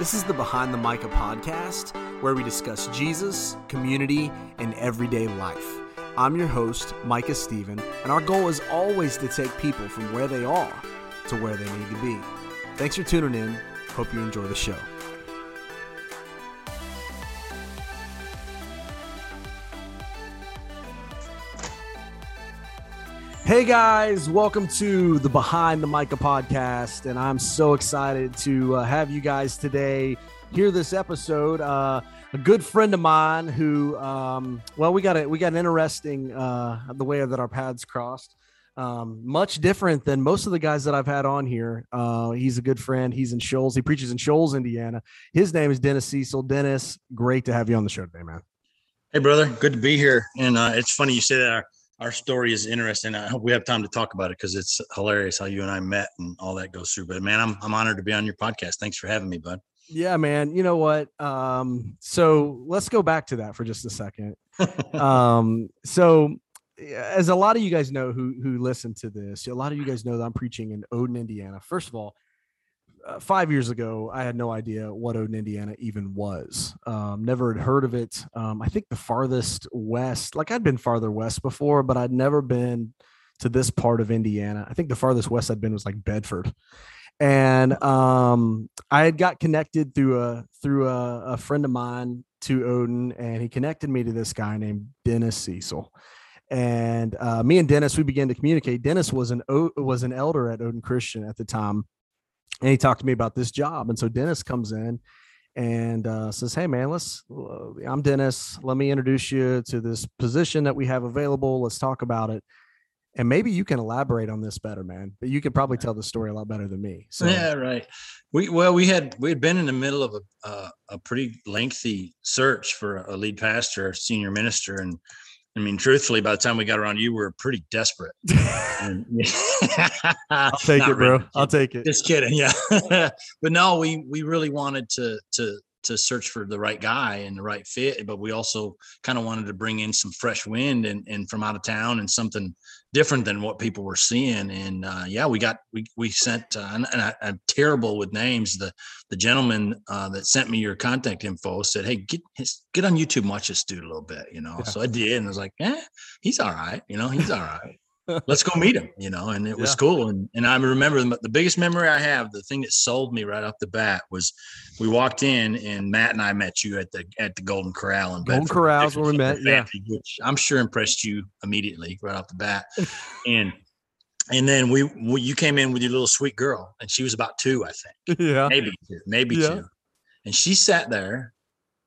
This is the Behind the Micah podcast, where we discuss Jesus, community, and everyday life. I'm your host, Micah Stephen, and our goal is always to take people from where they are to where they need to be. Thanks for tuning in. Hope you enjoy the show. Hey guys, welcome to the Behind the Micah podcast, and I'm so excited to uh, have you guys today hear this episode. Uh, a good friend of mine who, um, well, we got a, we got an interesting uh, the way that our paths crossed. Um, much different than most of the guys that I've had on here. Uh, he's a good friend. He's in Shoals. He preaches in Shoals, Indiana. His name is Dennis Cecil. Dennis, great to have you on the show today, man. Hey, brother, good to be here. And uh, it's funny you say that. Our, our story is interesting. I hope we have time to talk about it because it's hilarious how you and I met and all that goes through. But man, I'm I'm honored to be on your podcast. Thanks for having me, bud. Yeah, man. You know what? Um, so let's go back to that for just a second. um, so as a lot of you guys know who who listen to this, a lot of you guys know that I'm preaching in Odon, Indiana. First of all, uh, five years ago, I had no idea what Odon, Indiana even was. Um, never had heard of it. Um, I think the farthest west, like I'd been farther west before, but I'd never been to this part of Indiana. I think the farthest west I'd been was like Bedford. And um, I had got connected through a through a, a friend of mine to Odon, and he connected me to this guy named Dennis Cecil and uh, me and Dennis we began to communicate. Dennis was an was an elder at Odon Christian at the time, and he talked to me about this job. And so Dennis comes in and uh, says, "Hey man, let's. Uh, I'm Dennis. Let me introduce you to this position that we have available. Let's talk about it." And maybe you can elaborate on this better, man. But you could probably tell the story a lot better than me. So yeah, right. We well, we had we had been in the middle of a uh, a pretty lengthy search for a lead pastor, a senior minister, and I mean, truthfully, by the time we got around you, we were pretty desperate. I'll take it, bro. Really. I'll take it. Just kidding. Yeah. but no, we we really wanted to to to search for the right guy and the right fit, but we also kind of wanted to bring in some fresh wind and, and from out of town and something different than what people were seeing. And uh, yeah, we got we we sent uh, and, I, am terrible with names. The the gentleman uh, that sent me your contact info said, "Hey, get his, get on YouTube, and watch this dude a little bit," you know. Yeah. So I did, and I was like, "Yeah, he's all right," you know, he's all right let's go meet him, you know, and it was cool. And and I remember the, the biggest memory I have, the thing that sold me right off the bat was we walked in and Matt and I met you at the at the Golden Corral in Golden Corral's where we met, yeah. Which I'm sure impressed you immediately right off the bat. and and then we, we, you came in with your little sweet girl, and she was about two, I think. Yeah, maybe two, maybe yeah. two. And she sat there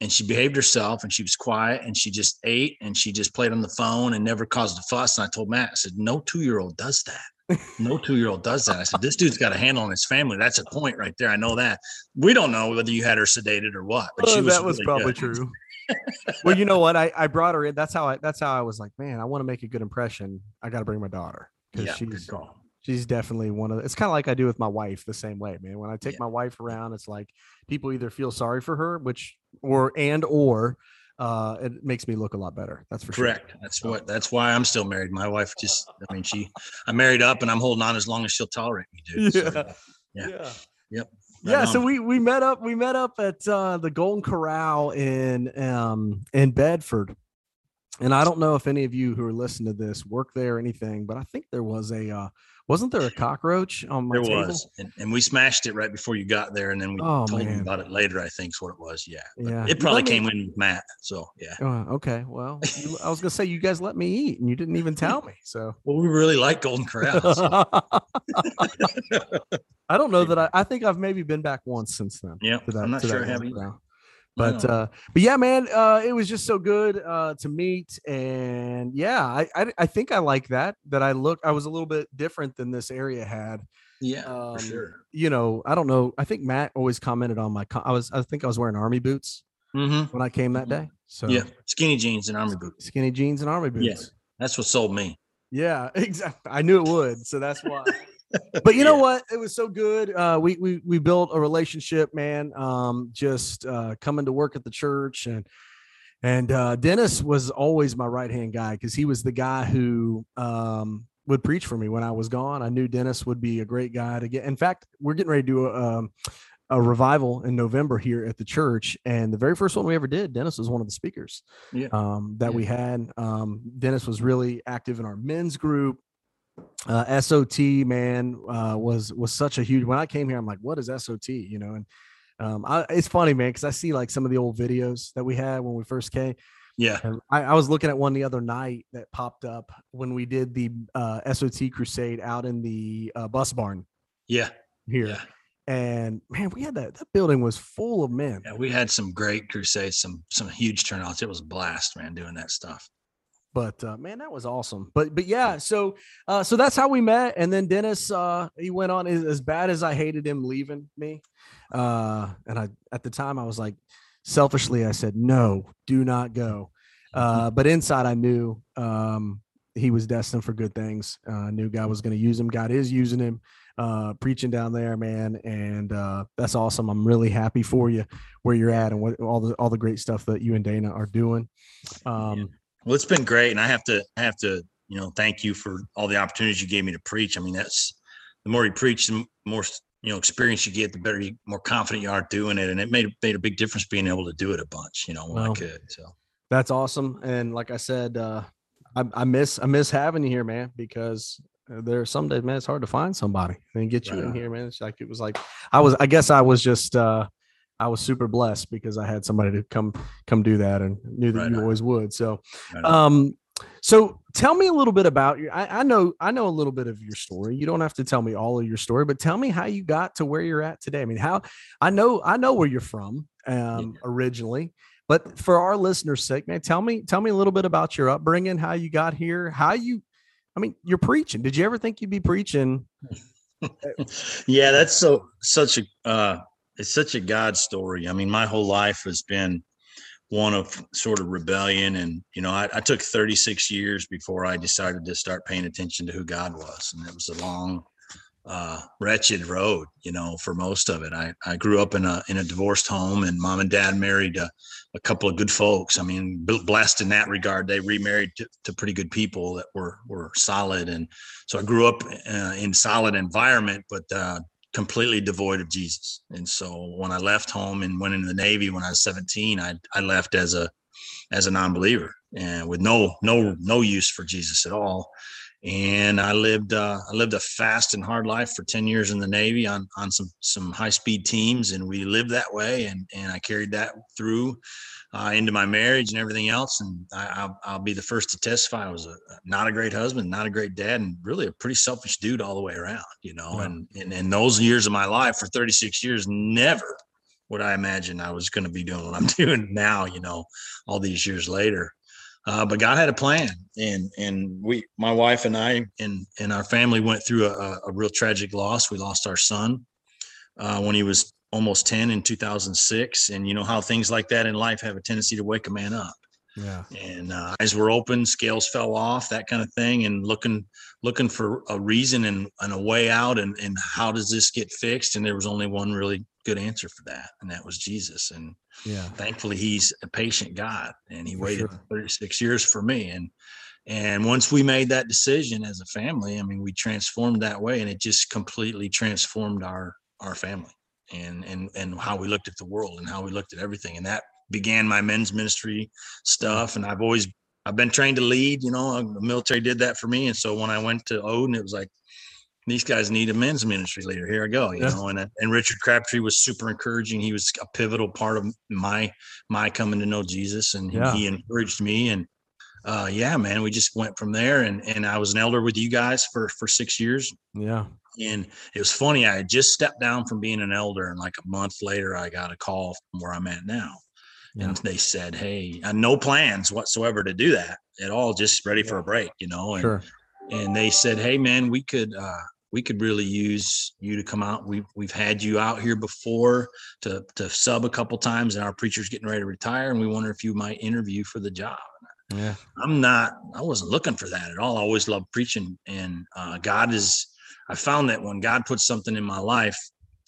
and she behaved herself and she was quiet and she just ate and she just played on the phone and never caused a fuss. And I told Matt, I said, no two year old does that. No two year old does that. I said, this dude's got a handle on his family. That's a point right there. I know that. We don't know whether you had her sedated or what, but she oh, was that was really probably good. true. well, you know what? I, I brought her in. That's how I that's how I was like, man, I want to make a good impression. I got to bring my daughter because yeah, she's she's definitely one of the, it's kind of like I do with my wife the same way, man. When I take yeah. my wife around, it's like people either feel sorry for her, which or and or uh it makes me look a lot better. That's for correct. Sure. That's what that's why I'm still married. My wife just I mean she I'm married up and I'm holding on as long as she'll tolerate me, dude. Yeah. So, yeah. yeah. Yep. Right yeah, on. so we we met up we met up at uh the Golden Corral in um in Bedford and I don't know if any of you who are listening to this work there or anything, but I think there was a uh, wasn't there a cockroach on my there table? was, and, and, we smashed it right before you got there, and then we oh, told man. about it later. I think is what it was. Yeah, but yeah. It probably came in with Matt. So yeah. Uh, okay, well, you, I was gonna say you guys let me eat, and you didn't even tell me. So well, we really like Golden Corral. So. I don't know that I. I think I've maybe been back once since then. Yeah, I'm not sure I have but uh but yeah man uh it was just so good uh to meet and yeah I, I i, think i like that that i look i was a little bit different than this area had. Yeah um, for sure. you know i don't know i think matt always commented on my i was i think i was wearing army boots mm-hmm. when i came that mm-hmm. day so yeah skinny jeans and army boots. Skinny jeans and army boots. yeah that's what sold me. Yeah exactly i knew it would so that's why but you know what? It was so good. Uh, we we we built a relationship, man. Um, just uh, coming to work at the church, and and uh, Dennis was always my right hand guy because he was the guy who um, would preach for me when I was gone. I knew Dennis would be a great guy to get. In fact, we're getting ready to do a, um, a revival in November here at the church, and the very first one we ever did, Dennis was one of the speakers Yeah. um, that Yeah. we had. Um, Dennis was really active in our men's group. Uh, SOT man uh, was was such a huge. When I came here, I'm like, what is SOT? You know, and um, I, it's funny, man, because I see like some of the old videos that we had when we first came. Yeah. I, I was looking at one the other night that popped up when we did the uh, SOT crusade out in the uh, bus barn Yeah. here. Yeah. And man, we had that that building was full of men. Yeah. We had some great crusades, some some huge turnouts. It was a blast, man, doing that stuff. But uh, man, that was awesome. But but yeah, so uh, so that's how we met. And then Dennis, uh, he went on as, as bad as I hated him leaving me. Uh, and I at the time I was like, selfishly, I said, no, do not go. Uh, but inside I knew um, he was destined for good things. Uh, I knew God was going to use him. God is using him, uh, preaching down there, man. And uh, that's awesome. I'm really happy for you where you're at and what all the all the great stuff that you and Dana are doing. Um, Well, it's been great, and I have to I have to you know thank you for all the opportunities you gave me to preach. I mean, that's the more you preach, the more you know experience you get, the better you more confident you are doing it, and it made made a big difference being able to do it a bunch. You know, when I could. So That's awesome. And like I said, uh, I, I miss I miss having you here, man, because there are some days, man, it's hard to find somebody and get you Right in here, man. It's like it was like I was. I guess I was just uh, I was super blessed because I had somebody to come come do that and knew that Right you on. always would. So, right um, so tell me a little bit about your. I, I know I know a little bit of your story. You don't have to tell me all of your story, but tell me how you got to where you're at today. I mean, how I know I know where you're from um, originally, but for our listeners' sake, man, tell me tell me a little bit about your upbringing, how you got here, how you. I mean, you're preaching. Did you ever think you'd be preaching? yeah, that's so such a uh, it's such a God story. I mean, my whole life has been one of sort of rebellion, and you know, I, I took 36 years before I decided to start paying attention to who God was, and it was a long, uh, wretched road, you know, for most of it. I I grew up in a in a divorced home, and mom and dad married a, a couple of good folks. I mean, blessed in that regard. They remarried to, to pretty good people that were were solid, and so I grew up uh, in solid environment, but uh, completely devoid of Jesus. And so when I left home and went into the Navy when I was 17, I I left as a as a non-believer and with no no no use for Jesus at all. And I lived uh, I lived a fast and hard life for 10 years in the Navy on on some some high speed teams, and we lived that way. And and I carried that through uh, into my marriage and everything else. And I, I'll, I'll be the first to testify. I was a, not a great husband, not a great dad, and really a pretty selfish dude all the way around, you know. Yeah. And, and in those years of my life for 36 years, never would I imagine I was going to be doing what I'm doing now, you know, all these years later. Uh, but God had a plan, and and we, my wife and I, and and our family went through a, a real tragic loss. We lost our son uh, when he was almost 10 in 2006 and you know how things like that in life have a tendency to wake a man up Yeah. and uh, eyes were open scales fell off that kind of thing and looking looking for a reason and, and a way out and, and how does this get fixed and there was only one really good answer for that and that was jesus and Yeah. thankfully he's a patient god and he For waited sure. 36 years for me and and once we made that decision as a family i mean we transformed that way and it just completely transformed our our family and and and how we looked at the world and how we looked at everything. And that began my men's ministry stuff. And i've always i've been trained to lead you know the military did that for me. And so when i went to odon it was like these guys need a men's ministry leader. Here i go you Yeah. know and and richard crabtree was super encouraging. He was a pivotal part of my my coming to know jesus. And Yeah. he encouraged me. And uh yeah man we just went from there and and i was an elder with you guys for for six years Yeah. and it was funny. I had just stepped down from being an elder, and like a month later, I got a call from where I'm at now. And they said, Hey, no plans whatsoever to do that at all, just ready for a break, you know. And, Sure. and they said, Hey, man, we could, uh, we could really use you to come out. We've we've had you out here before to to sub a couple times, and our preacher's getting ready to retire, and we wonder if you might interview for the job. Yeah. I'm not, I wasn't looking for that at all. I always loved preaching. And uh, God is, I found that when God puts something in my life,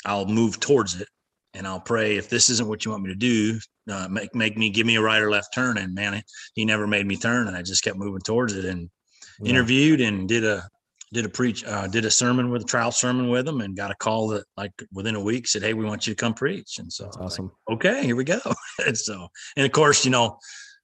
I'll move towards it and I'll pray if this isn't what you want me to do, uh, make, make me, give me a right or left turn. And man, he never made me turn and I just kept moving towards it and Yeah. interviewed and did a, did a preach, uh, did a sermon with a trial sermon with them, and got a call that like within a week said, "Hey, we want you to come preach." And so awesome. Like, okay, here we go. and so, and of course, you know,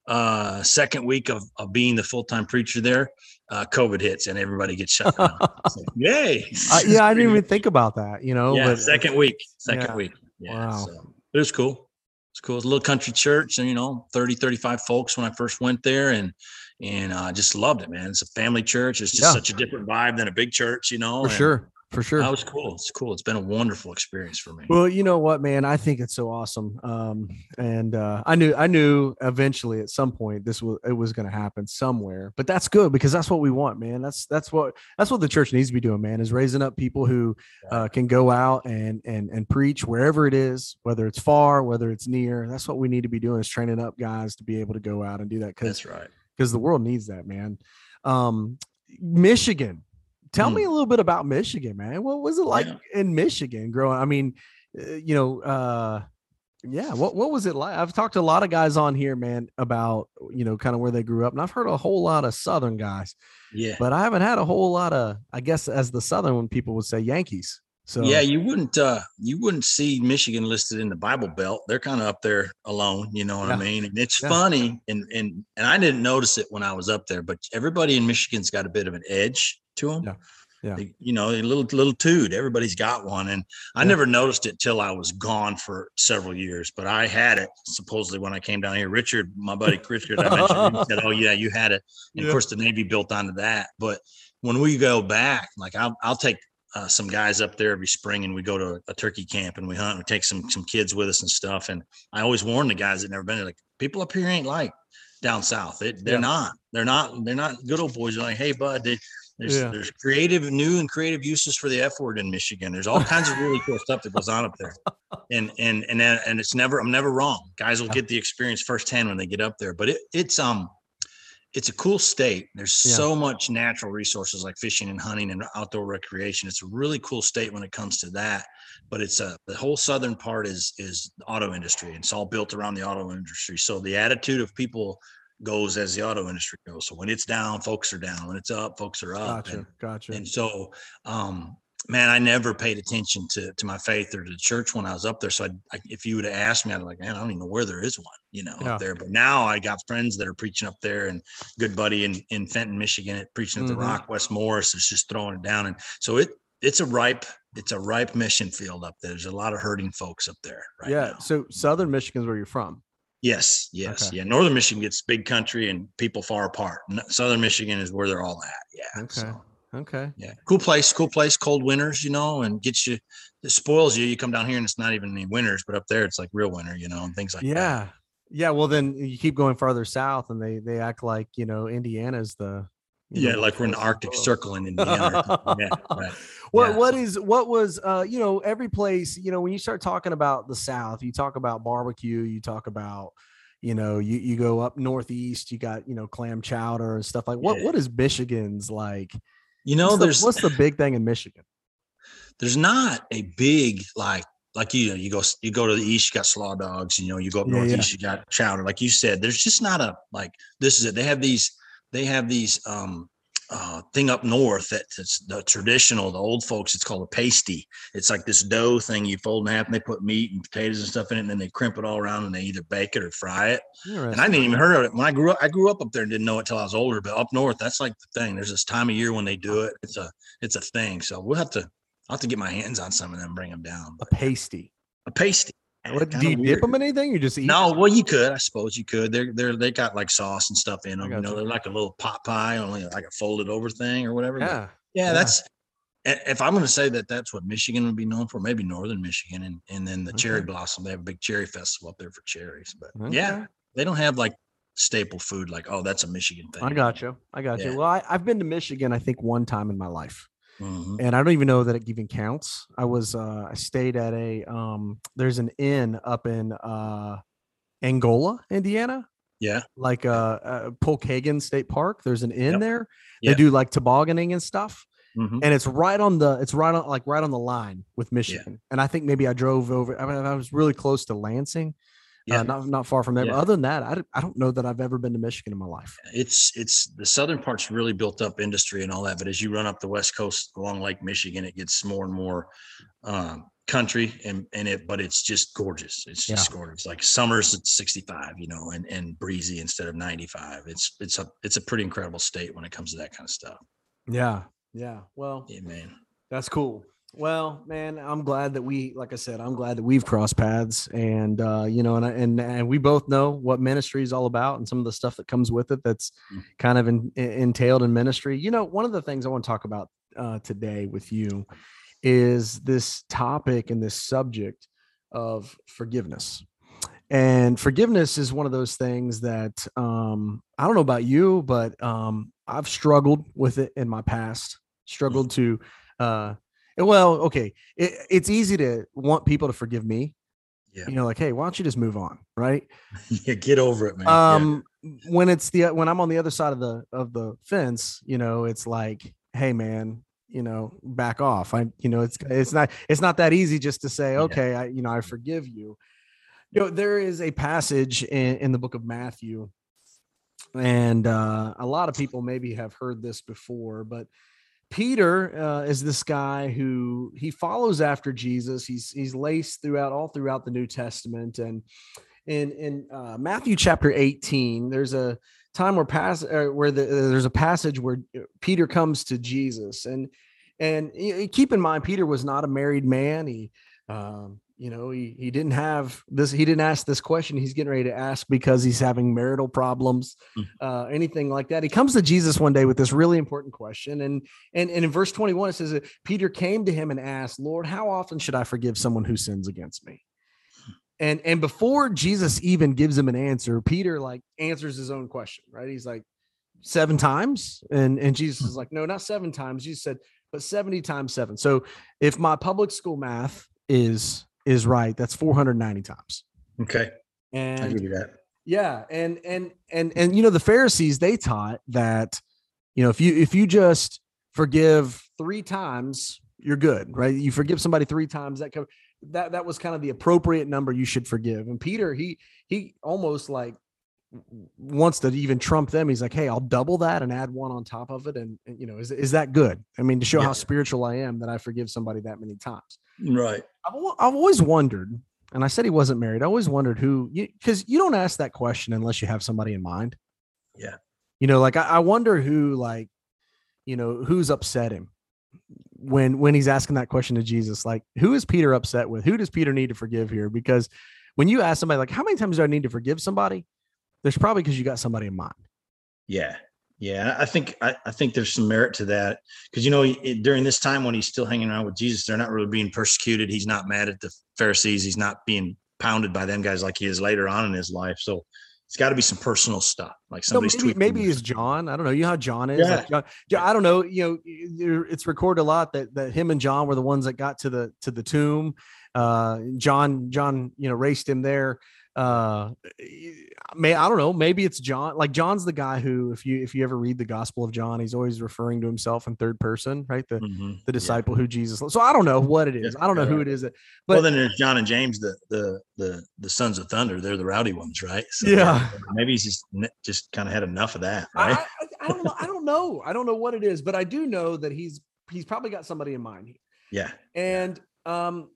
uh, second week of, of being the full time preacher there, uh, COVID hits and everybody gets shut down. so, yay! Uh, yeah, I didn't even think about that. You know, yeah, but second week, second yeah. week. Yeah, Wow. so it was cool. It's cool. It's a little country church, and you know, 30, 35 folks when I first went there, and and I uh, just loved it, man. It's a family church. It's just Yeah. such a different vibe than a big church, you know. for and sure, for sure. That was cool. It's cool. It's been a wonderful experience for me. Well, you know what, man? I think it's so awesome. Um, and uh, I knew, I knew eventually at some point this was it was going to happen somewhere. But that's good because that's what we want, man. That's that's what that's what the church needs to be doing, man. Is raising up people who uh, can go out and and and preach wherever it is, whether it's far, whether it's near. That's what we need to be doing is training up guys to be able to go out and do that because That's right. because the world needs that, man. Um, Michigan. Tell Hmm. me a little bit about Michigan, man. What was it like Yeah. in Michigan growing? I mean, uh, you know, uh, yeah. What what was it like? I've talked to a lot of guys on here, man, about you know, kind of where they grew up, and I've heard a whole lot of Southern guys, Yeah. but I haven't had a whole lot of, I guess, as the Southern when people would say Yankees. So yeah, you wouldn't uh you wouldn't see Michigan listed in the Bible Belt. They're kind of up there alone, you know what Yeah. I mean? And it's Yeah. funny and and and I didn't notice it when I was up there, but everybody in Michigan's got a bit of an edge to them. Yeah. Yeah. you know, a little little toot. Everybody's got one, and I Yeah. never noticed it till I was gone for several years. But I had it supposedly when I came down here. Richard, my buddy Richard, I mentioned, he said, "Oh yeah, you had it." And Yeah. of course, the Navy built onto that. But when we go back, like I'll I'll take uh, some guys up there every spring, and we go to a turkey camp and we hunt. And we take some some kids with us and stuff. And I always warn the guys that never been there, like people up here ain't like down south. They, they're Yeah. not. They're not. They're not good old boys. They're like, hey, bud, they, there's Yeah. there's creative, new and creative uses for the F word in Michigan. There's all kinds of really cool stuff that goes on up there, and and and and it's never. I'm never wrong. Guys will get the experience firsthand when they get up there. But it it's um it's a cool state. There's Yeah. so much natural resources like fishing and hunting and outdoor recreation. It's a really cool state when it comes to that. But it's a the whole southern part is is auto industry. and It's all built around the auto industry. So the attitude of people goes as the auto industry goes. So when it's down, folks are down. When it's up, folks are up. gotcha, And, gotcha. and so um man, I never paid attention to to my faith or to the church when I was up there. So I, I, if you would have asked me, I'd be like, man, I don't even know where there is one, you know, Yeah. up there. But now I got friends that are preaching up there, and good buddy in in Fenton, Michigan, at preaching at Mhm. the Rock. West Morris is just throwing it down, and so it it's a ripe it's a ripe mission field up there. There's a lot of hurting folks up there right yeah. now. So Southern Michigan's where you're from. Yes, yes, Okay. yeah. Northern Michigan gets big country and people far apart. Southern Michigan is where they're all at. Yeah. Okay. so. Okay. Yeah, cool place, cool place. Cold winters, you know, and gets you. It spoils you. You come down here and it's not even any winters, but up there it's like real winter, you know, and things like that. yeah yeah well then you keep going farther south and they they act like you know indiana's the Yeah, know, like we're in the Arctic. Circle in Indiana. yeah, right. what Yeah, what what was uh you know every place you know when you start talking about the south you talk about barbecue you talk about you know you you go up northeast you got you know clam chowder and stuff like what Yeah. what is michigan's like You know, what's, the, there's what's the big thing in michigan there's not a big like like you know you go you go to the east you got slaw dogs you know you go up Yeah, yeah. northeast you got chowder like you said there's just not a like this is it they have these they have these um uh thing up north that's the traditional the old folks it's called a pasty it's like this dough thing you fold in half and they put meat and potatoes and stuff in it and then they crimp it all around and they either bake it or fry it and I didn't even heard of it when I grew up. I grew up up there and didn't know it till I was older. But up north, that's like the thing. There's this time of year when they do it. It's a it's a thing. So we'll have to I'll have to get my hands on some of them, and bring them down. a pasty a pasty. What, do you dip them in anything you just eat No, well, you could. I suppose you could. They're they're they got like sauce and stuff in them. You know, gotcha. they're like a little pot pie, only like a folded over thing or whatever. but yeah yeah, yeah. that's. If I'm going to say that that's what Michigan would be known for, maybe Northern Michigan, and and then the cherry blossom. They have a big cherry festival up there for cherries. But Okay. yeah, they don't have like staple food like oh that's a Michigan thing. i got you i got you well I, i've been to michigan i think one time in my life Mhm. and I don't even know that it even counts. I was uh I stayed at a um there's an inn up in uh Angola, Indiana, Yeah, like uh, uh Pokagon State Park. There's an inn Yep. there. Yeah. They do like tobogganing and stuff. mhm. And it's right on the it's right on like right on the line with Michigan. And I think maybe I drove over I mean I was really close to Lansing. Uh, Yeah. not not far from there. But Yeah. other than that, I don't, I don't know that I've ever been to Michigan in my life. it's it's the southern part's really built up industry and all that but as you run up the west coast along lake michigan it gets more and more um country and and it but it's just gorgeous it's just gorgeous like summers it's 65 you know and and breezy instead of 95 it's it's a it's a pretty incredible state when it comes to that kind of stuff Yeah, yeah. Well, yeah man That's cool. Well, man, I'm glad that we, like I said, I'm glad that we've crossed paths, and uh, you know, and and and we both know what ministry is all about, and some of the stuff that comes with it. That's Mm. kind of in, in- entailed in ministry. You know, one of the things I want to talk about uh, today with you is this topic and this subject of forgiveness. And forgiveness is one of those things that um, I don't know about you, but um, I've struggled with it in my past. Struggled to uh well okay it, it's easy to want people to forgive me Yeah. you know like hey why don't you just move on right yeah get over it man Yeah. um when it's the when i'm on the other side of the of the fence you know it's like hey man you know back off i you know it's it's not it's not that easy just to say Yeah. okay i you know i forgive you you know there is a passage in, in the book of matthew and uh, a lot of people maybe have heard this before but peter uh, is this guy who he follows after jesus. He's he's laced throughout all throughout the new testament. And in in uh, matthew chapter 18 there's a time where pass uh, where the, there's a passage where uh, peter comes to jesus. And and keep in mind peter was not a married man. He um, you know he he didn't have this he didn't ask this question he's getting ready to ask because he's having marital problems Mm. uh, anything like that. He comes to jesus one day with this really important question and and, and in verse 21 it says that peter came to him and asked lord how often should i forgive someone who sins against me? And and before jesus even gives him an answer peter like answers his own question right? He's like seven times? And and jesus is like no not seven times. Jesus said but 70 times seven. So if my public school math is is right that's 490 times okay i give you that yeah, and and and and you know the Pharisees they taught that you know if you if you just forgive 3 times you're good, right? You forgive somebody 3 times that that that was kind of the appropriate number you should forgive. And Peter he he almost like wants to even trump them. He's like, "Hey, I'll double that and add one on top of it and, and, you know, is is that good? I mean, to show Yeah. how spiritual I am that I forgive somebody that many times." right I've, I've always wondered, and I said he wasn't married. I always wondered who, because you, don't ask that question unless you have somebody in mind. Yeah. You know, like I, I wonder who, like, you know, who's upset him when when he's asking that question to Jesus. Like, who is Peter upset with? Who does Peter need to forgive here? Because when you ask somebody, like, how many times do I need to forgive somebody? There's probably because you got somebody in mind. Yeah, yeah. I think I, I think there's some merit to that because you know it, during this time when he's still hanging around with Jesus, they're not really being persecuted. He's not mad at the Pharisees. He's not being pounded by them guys like he is later on in his life. So it's got to be some personal stuff, like So somebody's maybe maybe it's John. I don't know. You know how John is. Yeah. Like John, yeah, I don't know. You know, it's recorded a lot that that him and John were the ones that got to the to the tomb. Uh, John John, you know, raced him there. Uh, may I don't know. Maybe it's John. Like John's the guy who, if you if you ever read the Gospel of John, he's always referring to himself in third person, right? The Mhm. the Yeah. disciple who Jesus. loved. So I don't know what it is. Yeah, I don't know who it is. That, well, but then there's John and James, the the the the sons of thunder. They're the rowdy ones, right? So Yeah. maybe he's just just kind of had enough of that, I, right? I, I don't know. I don't know. I don't know what it is, but I do know that he's he's probably got somebody in mind. yeah, And um,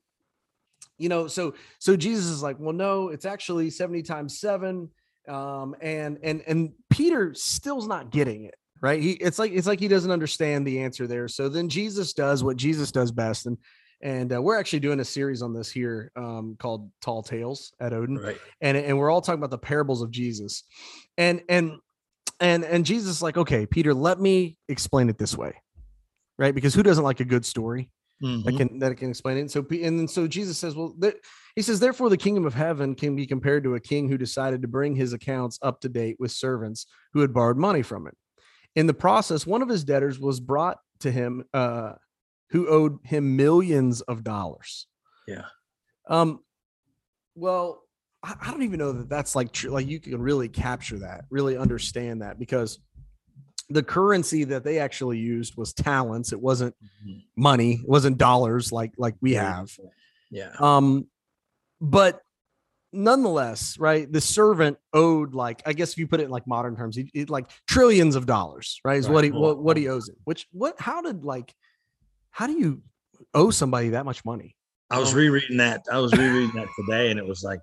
you know, so so Jesus is like, well, no, it's actually 70 times seven. Um, and and and Peter still's not getting it, right? He it's like it's like he doesn't understand the answer there. So then Jesus does what Jesus does best, and and uh, we're actually doing a series on this here um, called Tall Tales at Odon right. and and we're all talking about the parables of Jesus, and and and and Jesus is like, okay, Peter, let me explain it this way, right? Because who doesn't like a good story that Mhm. can that can explain it? And so and then so Jesus says, well, there, he says, therefore, the kingdom of heaven can be compared to a king who decided to bring his accounts up to date with servants who had borrowed money from him. In the process, one of his debtors was brought to him, uh, who owed him millions of dollars. Yeah. Um, well, I, I don't even know that that's like true. Like you can really capture that, really understand that because the currency that they actually used was talents. It wasn't Mhm. money. It wasn't dollars like like we have. Yeah. Um, but nonetheless, right? The servant owed like I guess if you put it in like modern terms, he, he- like trillions of dollars, right? Is Right. what he what, what he owes it. Which what how did like how do you owe somebody that much money? I was Oh. rereading that. I was rereading that today, and it was like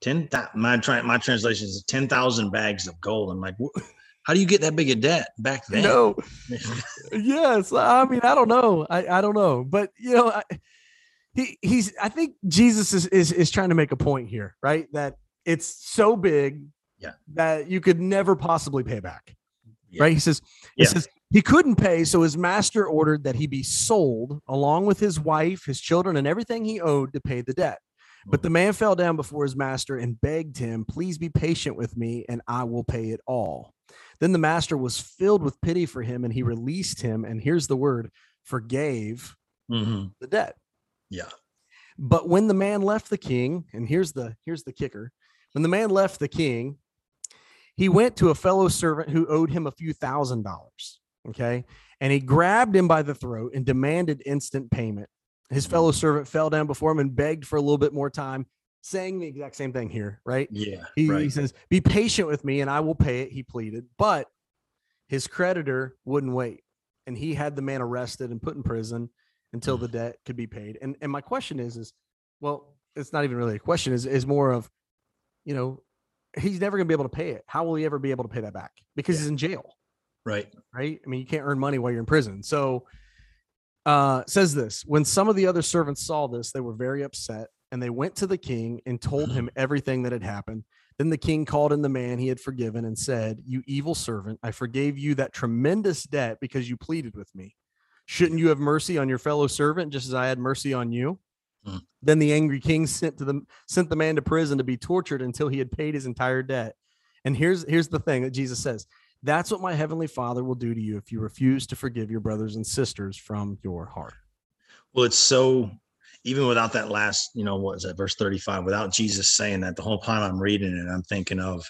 ten. thou- My tra- my translation is ten thousand bags of gold. I'm like, "Wh- how do you get that big a debt back then? No, yes. I mean, I don't know. I, I don't know. But you know, I, he he's I think Jesus is, is is trying to make a point here, right? That it's so big Yeah. that you could never possibly pay back. Yeah. Right. He says he Yeah. says he couldn't pay, so his master ordered that he be sold along with his wife, his children, and everything he owed to pay the debt. But the mm. man fell down before his master and begged him, Please be patient with me, and I will pay it all. Then the master was filled with pity for him, and he released him. And here's the word forgave Mhm. the debt. Yeah. But when the man left the king, and here's the here's the kicker. When the man left the king, he went to a fellow servant who owed him a few thousand dollars. Okay. And he grabbed him by the throat and demanded instant payment. His fellow servant fell down before him and begged for a little bit more time, saying the exact same thing here, right? Yeah. He, he says, Be patient with me and I will pay it. He pleaded, but his creditor wouldn't wait. And he had the man arrested and put in prison until Mm. the debt could be paid. And and my question is, is well, it's not even really a question, is is more of, you know, he's never gonna be able to pay it. How will he ever be able to pay that back? Because Yeah. he's in jail, Right. right? I mean, you can't earn money while you're in prison. So uh says this when some of the other servants saw this, they were very upset and they went to the king and told him everything that had happened. Then the king called in the man he had forgiven and said, You evil servant, I forgave you that tremendous debt because you pleaded with me. Shouldn't you have mercy on your fellow servant just as I had mercy on you? Hmm. Then the angry king sent to the sent the man to prison to be tortured until he had paid his entire debt. And here's here's the thing that Jesus says. That's what my heavenly Father will do to you if you refuse to forgive your brothers and sisters from your heart. Well, it's so even without that last, you know, what is that verse 35, without Jesus saying that, the whole time I'm reading it, I'm thinking of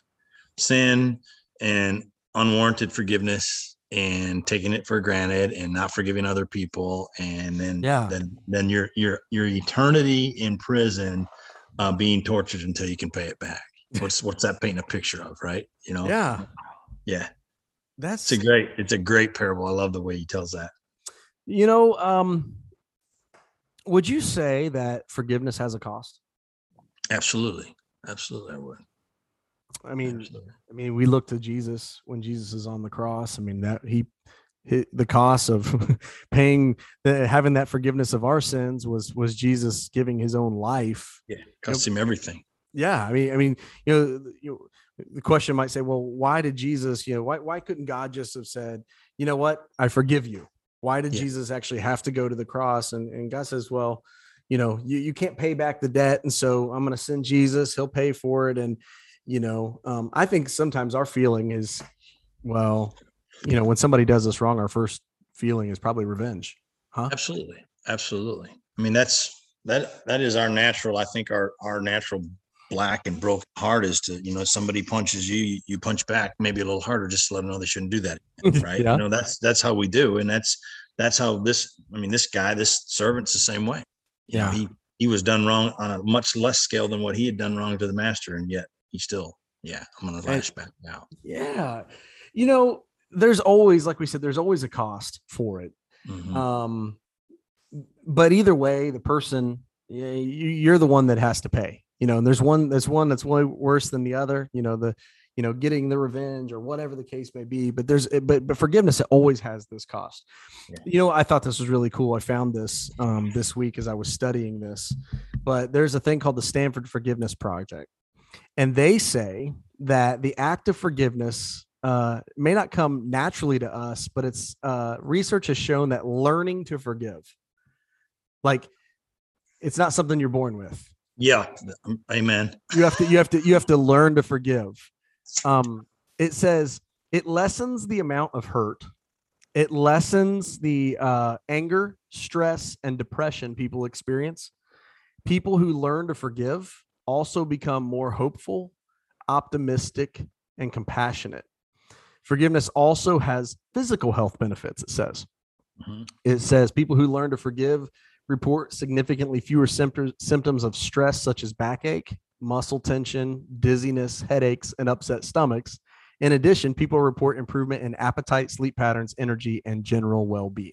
sin and unwarranted forgiveness and taking it for granted and not forgiving other people. And then Yeah. then then your your your eternity in prison uh being tortured until you can pay it back. What's what's that painting a picture of, right? You know, Yeah, yeah. that's It's a great, it's a great parable. I love the way he tells that. you know. Um, would you say that forgiveness has a cost? Absolutely. Absolutely, I would. I mean, Absolutely. I mean, we look to Jesus when Jesus is on the cross. I mean, that he, he the cost of paying the having that forgiveness of our sins was was Jesus giving his own life. Yeah, cost him everything. Yeah, I mean, I mean, you know, the- you know, the question might say, well, why did Jesus, you know, why why couldn't God just have said, you know what, I forgive you? Why did Yeah. Jesus actually have to go to the cross? And and God says, well, you know, you, you can't pay back the debt, and so I'm going to send Jesus. He'll pay for it, and you know, um, I think sometimes our feeling is, well, you know, when somebody does us wrong, our first feeling is probably revenge. Huh? Absolutely. Absolutely. I mean, that's that that is our natural, I think our our natural black and broken heart is to, you know, somebody punches you, you- punch back maybe a little harder just to let them know they shouldn't do that. again, Right. Yeah. You know, that's that's how we do. And that's that's how this I mean, this guy, this servant's the same way. You know, Yeah. he he was done wrong on a much less scale than what he had done wrong to the master, and yet he still, yeah, I'm gonna lash back now. Yeah, you know, there's always, like we said, there's always a cost for it. Mhm. Um, but either way, the person yeah, you're the one that has to pay. You know, and there's one there's one that's way worse than the other. You know, the you know getting the revenge or whatever the case may be. But there's but but forgiveness it always has this cost. Yeah. You know, I thought this was really cool. I found this um, this week as I was studying this. But there's a thing called the Stanford Forgiveness Project, and they say that the act of forgiveness uh, may not come naturally to us, but it's uh, research has shown that learning to forgive, like, it's not something you're born with. Yeah, um, amen. You have to, you have to, you have to learn to forgive. Um, it says it lessens the amount of hurt. It lessens the uh, anger, stress, and depression people experience. People who learn to forgive also become more hopeful, optimistic, and compassionate. Forgiveness also has physical health benefits, it says. Mhm. It says people who learn to forgive report significantly fewer symptoms symptoms of stress, such as backache, muscle tension, dizziness, headaches, and upset stomachs. In addition, people report improvement in appetite, sleep patterns, energy, and general well being.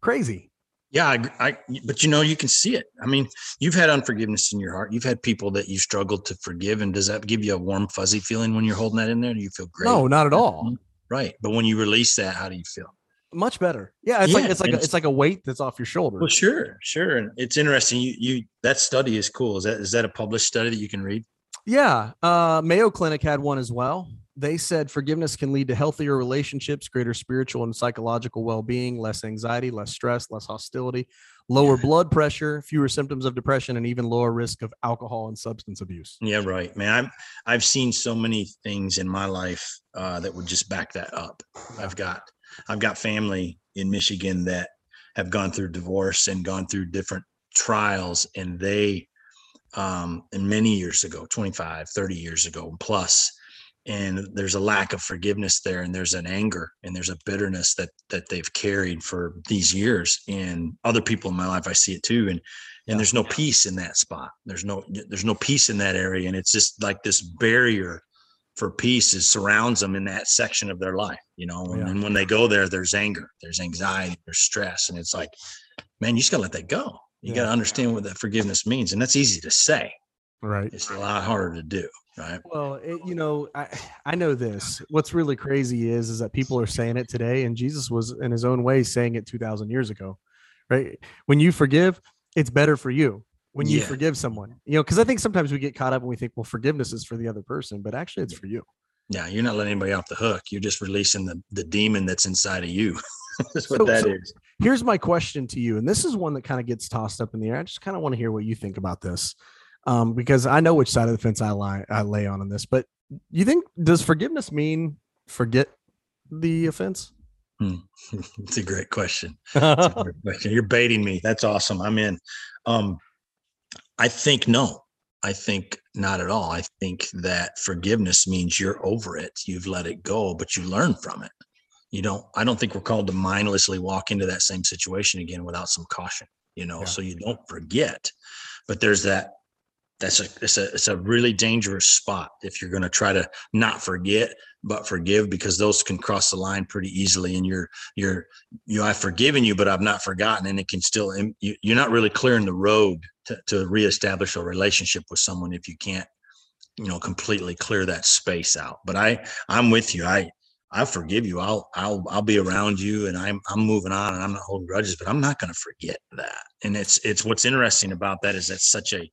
Crazy. Yeah, I, I, but you know, you can see it. I mean, you've had unforgiveness in your heart. You've had people that you struggled to forgive, and does that give you a warm, fuzzy feeling when you're holding that in there? Do you feel great? No, not at all. Mm-hmm. Right, but when you release that, how do you feel? Much better. Yeah, it's Yeah, like it's like a, it's- like a weight that's off your shoulder. Well, sure, sure. And it's interesting. You, you that study is cool. Is that is that a published study that you can read? Yeah, uh, Mayo Clinic had one as well. They said forgiveness can lead to healthier relationships, greater spiritual and psychological well-being, less anxiety, less stress, less hostility, lower blood pressure, fewer symptoms of depression, and even lower risk of alcohol and substance abuse. Yeah, right, man. I've I've seen so many things in my life uh, that would just back that up. I've got I've got family in Michigan that have gone through divorce and gone through different trials, and they um, and many years ago, 25, 30 years ago plus, and and there's a lack of forgiveness there, and there's an anger and there's a bitterness that that they've carried for these years. And other people in my life, I see it too, and and there's no peace in that spot there's no there's no peace in that area and it's just like this barrier for peace is surrounds them in that section of their life you know and, Yeah. and when they go there there's anger there's anxiety there's stress and it's like man you just gotta let that go you Yeah. gotta understand what that forgiveness means and that's easy to say Right. it's a lot harder to do right Well, it, you know, I I know this. What's really crazy is is that people are saying it today, and Jesus was in his own way saying it two thousand years ago, right? When you forgive, it's better for you. When you Yeah. forgive someone, you know, because I think sometimes we get caught up and we think, well, forgiveness is for the other person, but actually, it's for you. yeah you're not letting anybody off the hook you're just releasing the the demon that's inside of you that's what So- that so- is. Here's my question to you, and this is one that kind of gets tossed up in the air. I just kind of want to hear what you think about this, um, because I know which side of the fence I lie I lay on in this. But you think does forgiveness mean forget the offense? it's a great question a great question. You're baiting me. That's awesome. I'm in. Um, I think no. I think not at all. I think that forgiveness means you're over it. You've let it go, but you learn from it. You don't. I don't think we're called to mindlessly walk into that same situation again without some caution. You know, Yeah. so you don't forget. But there's that. That's a it's a it's a really dangerous spot if you're going to try to not forget but forgive because those can cross the line pretty easily and you're you're you know, I've forgiven you, but I've not forgotten, and it can still you, you're not really clearing the road to, to reestablish a relationship with someone if you can't, you know, completely clear that space out. But I I'm with you. I I forgive you. I'll I'll I'll be around you, and I'm I'm moving on, and I'm not holding grudges, but I'm not going to forget that. And it's it's what's interesting about that is that's such a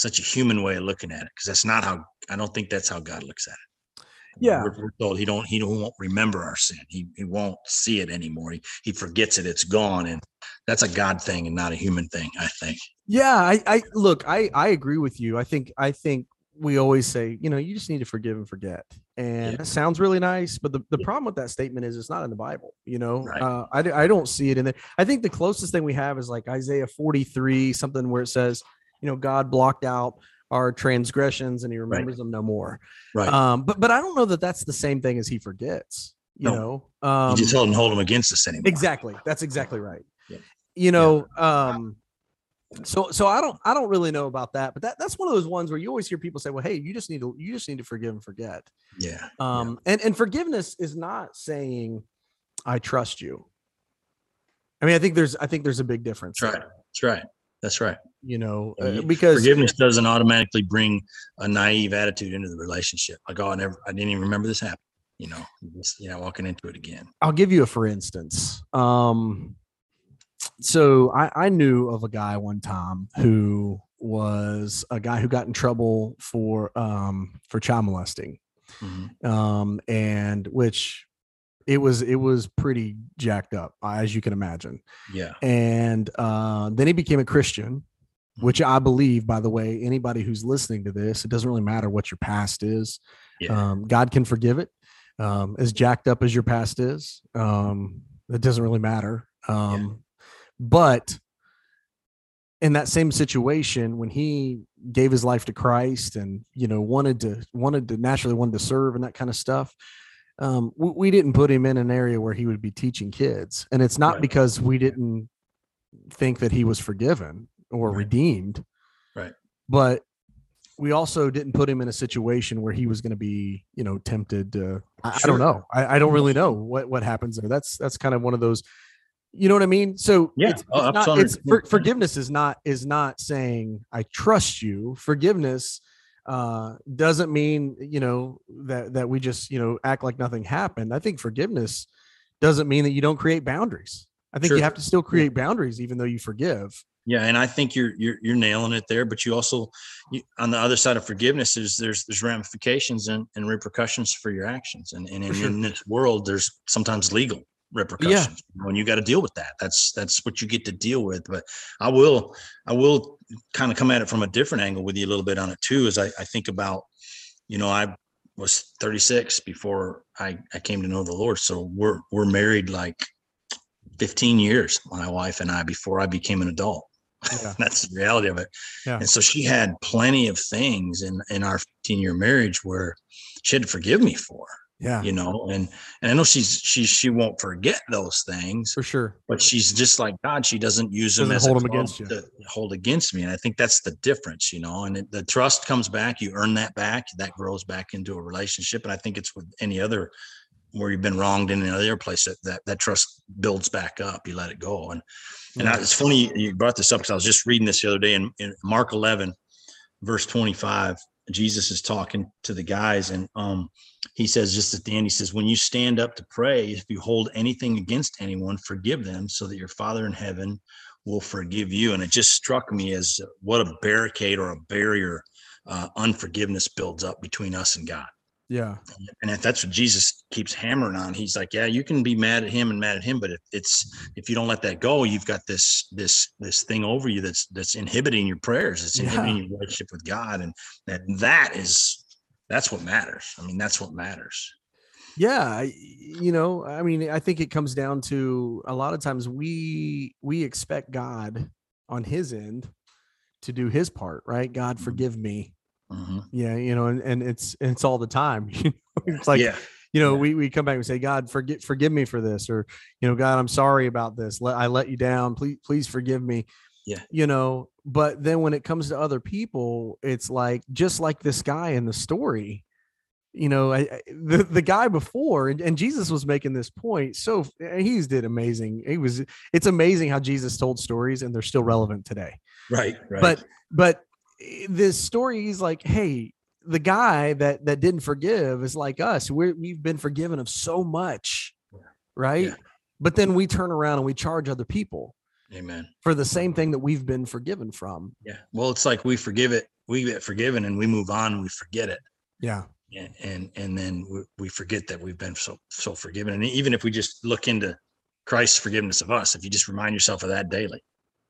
such a human way of looking at it because that's not how I don't think that's how God looks at it. Yeah. we're, we're told he don't he don't won't remember our sin. He he won't see it anymore. He he forgets it. It's gone, and that's a God thing and not a human thing. I think. Yeah, I, I look, I, I agree with you. I think, I think we always say, you know, you just need to forgive and forget, and Yeah. that sounds really nice. But the, the Yeah. problem with that statement is it's not in the Bible. You know, Right. uh, I, I don't see it in there. I think the closest thing we have is like Isaiah forty three, something where it says, you know, God blocked out our transgressions and He remembers them no more. Right. Um, but but I don't know that that's the same thing as He forgets. You No. know, um, you just hold and hold them against us anymore. exactly that's exactly right Yeah. you know um so so i don't i don't really know about that but that that's one of those ones where you always hear people say well hey you just need to you just need to forgive and forget Yeah. um and and forgiveness is not saying i trust you i mean i think there's i think there's a big difference That's right. there, That's right. That's right. You know uh, because Forgiveness doesn't automatically bring a naive attitude into the relationship. Like, oh, I never, I didn't even remember this happened. You know, you just, you know, walking into it again. I'll give you a for instance. Um, so I, I knew of a guy one time who was a guy who got in trouble for um, for child molesting, Mhm. um, and which it was it was pretty jacked up as you can imagine. Yeah. And uh, then he became a Christian, which I believe, by the way, anybody who's listening to this, it doesn't really matter what your past is. Yeah. Um, God can forgive it. Um, as jacked up as your past is, um, it doesn't really matter. Um, But in that same situation, when he gave his life to Christ and you know wanted to wanted to naturally wanted to serve and that kind of stuff, um, we, we didn't put him in an area where he would be teaching kids, and it's not Right. because we didn't think that he was forgiven or Right. redeemed, Right. But we also didn't put him in a situation where he was going to be, you know, tempted. To, I, I don't know. I, I don't really know what what happens there. That's that's kind of one of those. You know what I mean? So Yeah. it's, Oh, it's not, it's for, forgiveness is not is not saying I trust you. Forgiveness uh doesn't mean you know that that we just you know act like nothing happened. I think forgiveness doesn't mean that you don't create boundaries. I think Sure. you have to still create boundaries even though you forgive. Yeah, and I think you're you're you're nailing it there. But you also, you, on the other side of forgiveness, is there's there's ramifications and, and repercussions for your actions, and and in, sure. in this world, there's sometimes legal repercussions when you got to deal with that. That's that's what you get to deal with. But I will I will kind of come at it from a different angle with you a little bit on it too. As I, I think about, you know, I was 36 before I I came to know the Lord, so we're we're married like 15 years, my wife and I, before I became an adult. Yeah. That's the reality of it. Yeah. And so she had plenty of things in in our 15 year marriage where she had to forgive me for, Yeah, you know, and and I know she's she she won't forget those things, for sure. but she's just like God. She doesn't use them Doesn't as hold a 'em club against you. to hold against me. And I think that's the difference, you know. And it, the trust comes back. You earn that back. That grows back into a relationship. And I think it's with any other where you've been wronged in another place that that, that trust builds back up. You let it go. And and I, it's funny you brought this up because I was just reading this the other day in, in Mark 11, verse 25. Jesus is talking to the guys, and um, he says, just at the end, he says, When you stand up to pray, if you hold anything against anyone, forgive them so that your Father in heaven will forgive you. And it just struck me as what a barricade or a barrier uh, unforgiveness builds up between us and God. Yeah, And if that's what Jesus keeps hammering on, he's like, yeah, you can be mad at him and mad at him, but if it's if you don't let that go, you've got this this this thing over you that's that's inhibiting your prayers. It's Yeah. inhibiting your relationship with God, and that that is that's what matters. I mean, that's what matters. yeah. You know, I mean, I think it comes down to a lot of times we we expect God on His end to do His part, right? God, Mhm. forgive me. Mhm. Yeah, you know, and, and it's it's all the time. It's like yeah, you know, yeah. we, we come back and say, God, forgive forgive me for this, or you know, God, I'm sorry about this. Let I let you down. Please, please forgive me. Yeah. You know, but then when it comes to other people, it's like just like this guy in the story. You know, I, I- the the guy before, and, and Jesus was making this point. So he's did amazing. He was. It's amazing how Jesus told stories, and they're still relevant today right, right. but but eh, this story is like hey the guy that that didn't forgive is like us we're, we've been forgiven of so much right Yeah. but then we turn around and we charge other people Amen. for the same thing that we've been forgiven from Yeah. Well, it's like we forgive it, we get forgiven, and we move on, and we forget it. yeah and and, and then we, we forget that we've been so so forgiven and even if we just look into christ's forgiveness of us if you just remind yourself of that daily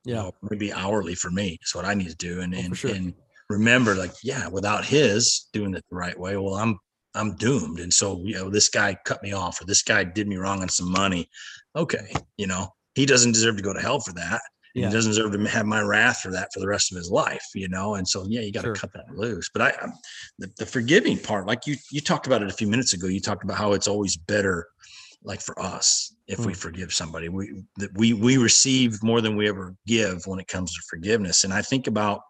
you yeah know, maybe hourly for me is what i need to do and Oh, and, sure. and remember like yeah without his doing it the right way well i'm i'm doomed and so you know this guy cut me off or this guy did me wrong on some money okay you know he doesn't deserve to go to hell for that Yeah. he doesn't deserve to have my wrath for that for the rest of his life you know and so yeah you got to Sure. cut that loose but i the, the forgiving part like you you talked about it a few minutes ago you talked about how it's always better like for us if we Mm. forgive somebody we that we we receive more than we ever give when it comes to forgiveness and i think about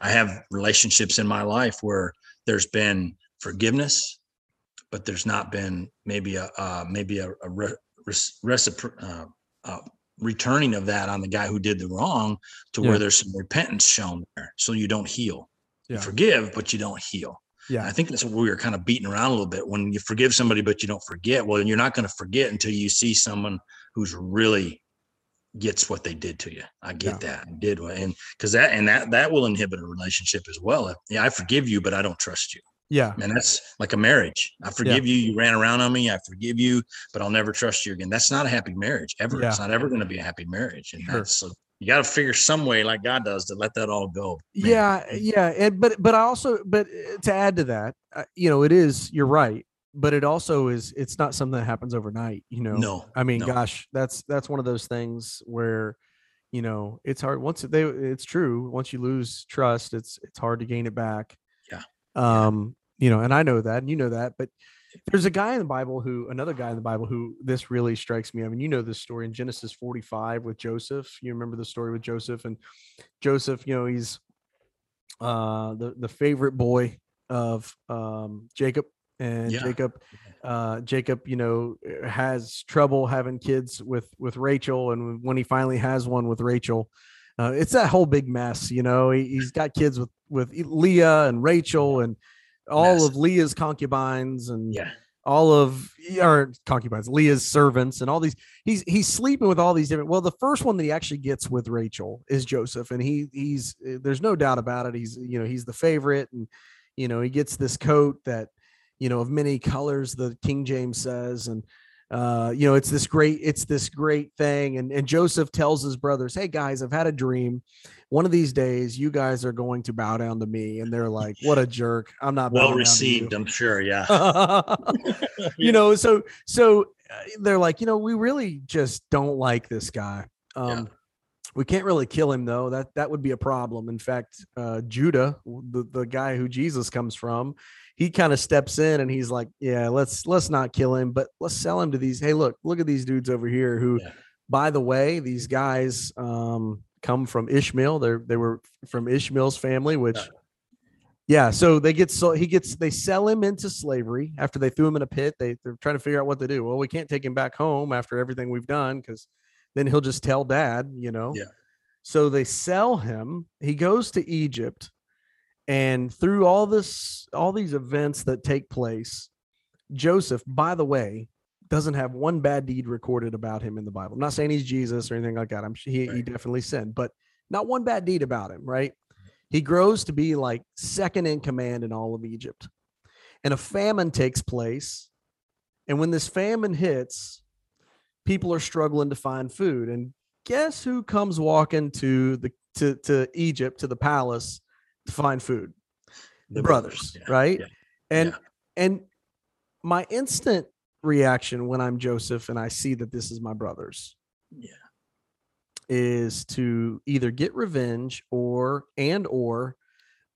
i have relationships in my life where there's been forgiveness but there's not been maybe a uh, maybe a, a re, recipro- uh, uh, returning of that on the guy who did the wrong to Yeah. where there's some repentance shown there so you don't heal you Yeah. forgive but you don't heal yeah I think that's what we were kind of beating around a little bit. When you forgive somebody, but you don't forget, well, you're not going to forget until you see someone who's really gets what they did to you. I get that. I did what, and because that and that that will inhibit a relationship as well. If- Yeah, I forgive you, but I don't trust you. yeah And that's like a marriage. I forgive you. You ran around on me. I forgive you, but I'll never trust you again. That's not a happy marriage ever. Yeah. It's not ever going to be a happy marriage. And Sure. that's so you got to figure some way, like God does, to let that all go. man. yeah yeah and but but i also but uh, to add to that uh, you know it is you're right but it also is it's not something that happens overnight you know No, i mean no. gosh that's that's one of those things where you know it's hard once they it's true once you lose trust it's it's hard to gain it back Yeah. Yeah. um you know and i know that and you know that but there's a guy in the bible who another guy in the bible who this really strikes me i mean you know this story in genesis 45 with joseph you remember the story with joseph and joseph you know he's uh, the the favorite boy of um, Jacob, and Yeah. Jacob, uh, Jacob, you know, has trouble having kids with with Rachel, and when he finally has one with Rachel, uh, it's that whole big mess. You know, he, he's got kids with with Leah and Rachel, and all Mess. of Leah's concubines, and Yeah. all of our concubines, Leah's servants, and all these. He's he's sleeping with all these different. Well, the first one that he actually gets with Rachel is Joseph, and he he's eh, there's no doubt about it. He's you know he's the favorite, and you know he gets this coat that you know of many colors. The King James says, and uh, you know it's this great it's this great thing. And and Joseph tells his brothers, "Hey guys, I've had a dream." One of these days, you guys are going to bow down to me, and they're like, "What a jerk! I'm not Well bowing down to you." received, I'm sure. Yeah. you know so so uh, they're like you know we really just don't like this guy um Yeah. we can't really kill him though that that would be a problem in fact uh judah the, the guy who jesus comes from he kind of steps in and he's like yeah let's let's not kill him but let's sell him to these hey look look at these dudes over here who Yeah. by the way these guys um come from ishmael they're they were from ishmael's family which Yeah. yeah, so they get so he gets they sell him into slavery after they threw him in a pit. They they're trying to figure out what to do. Well, we can't take him back home after everything we've done because then he'll just tell dad, you know. Yeah. So they sell him. He goes to Egypt, and through all this, all these events that take place, Joseph, by the way, doesn't have one bad deed recorded about him in the Bible. I'm not saying he's Jesus or anything like that. I'm he, he definitely sinned, but not one bad deed about him, right? He grows to be like second in command in all of Egypt. And a famine takes place. And when this famine hits, people are struggling to find food. And guess who comes walking to the to, to Egypt, to the palace find food? The brothers, yeah, right? yeah, And yeah. and my instant reaction when I'm Joseph and I see that this is my brothers Yeah. is to either get revenge or and or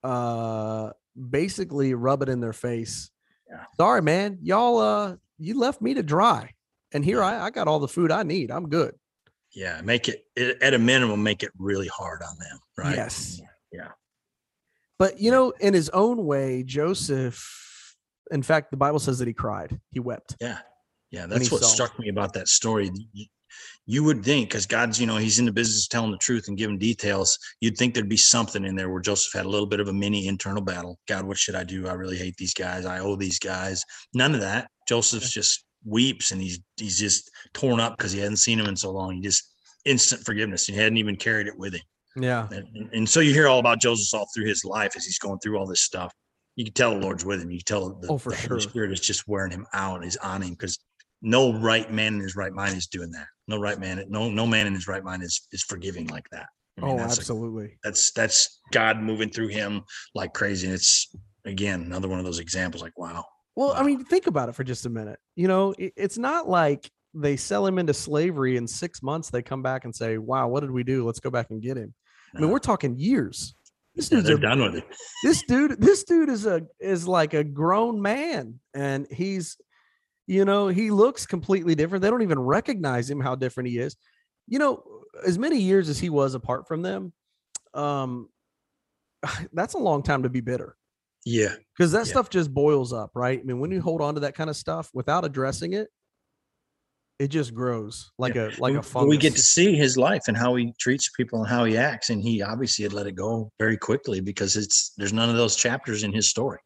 uh basically rub it in their face. Yeah. Sorry, man. Y'all uh you left me to dry. And here I, I got all the food I need. I'm good. Yeah. Make it it- at a minimum, make it really hard on them. Right. Yes. Yeah. But you know, in his own way, Joseph, in fact, the Bible says that he cried. He wept. Yeah. Yeah. That's what saw. struck me about that story. You, would think, because God's, you know, he's in the business of telling the truth and giving details. You'd think there'd be something in there where Joseph had a little bit of a mini internal battle. God, what should I do? I really hate these guys. I owe these guys. None of that. Joseph's just weeps and he's he's just torn up because he hadn't seen him in so long. He just instant forgiveness. He hadn't even carried it with him. Yeah. And, and- so you hear all about Joseph all through his life as he's going through all this stuff. You can tell the Lord's with him. You can tell the, Oh, for the Holy sure. Spirit is just wearing him out, is on him because no right man in his right mind is doing that. No right man, no no man in his right mind is is forgiving like that. I mean, Oh, that's, absolutely. that's that's God moving through him like crazy. And it's again another one of those examples. Like wow, Well, I mean, think about it for just a minute. You know, it- it's not like they sell him into slavery in six months. They come back and say, "Wow, what did we do? Let's go back and get him." I mean, we're talking years. This dude's they're a, done with it. this dude. This dude is a is like a grown man, and he's, you know, he looks completely different. They don't even recognize him how different he is. You know, as many years as he was apart from them, um, that's a long time to be bitter Yeah, because that Yeah. stuff just boils up, right? I mean, when you hold on to that kind of stuff without addressing it, it just grows like a like a fungus. we get to see his life and how he treats people and how he acts, and he obviously had let it go very quickly because it's there's none of those chapters in his story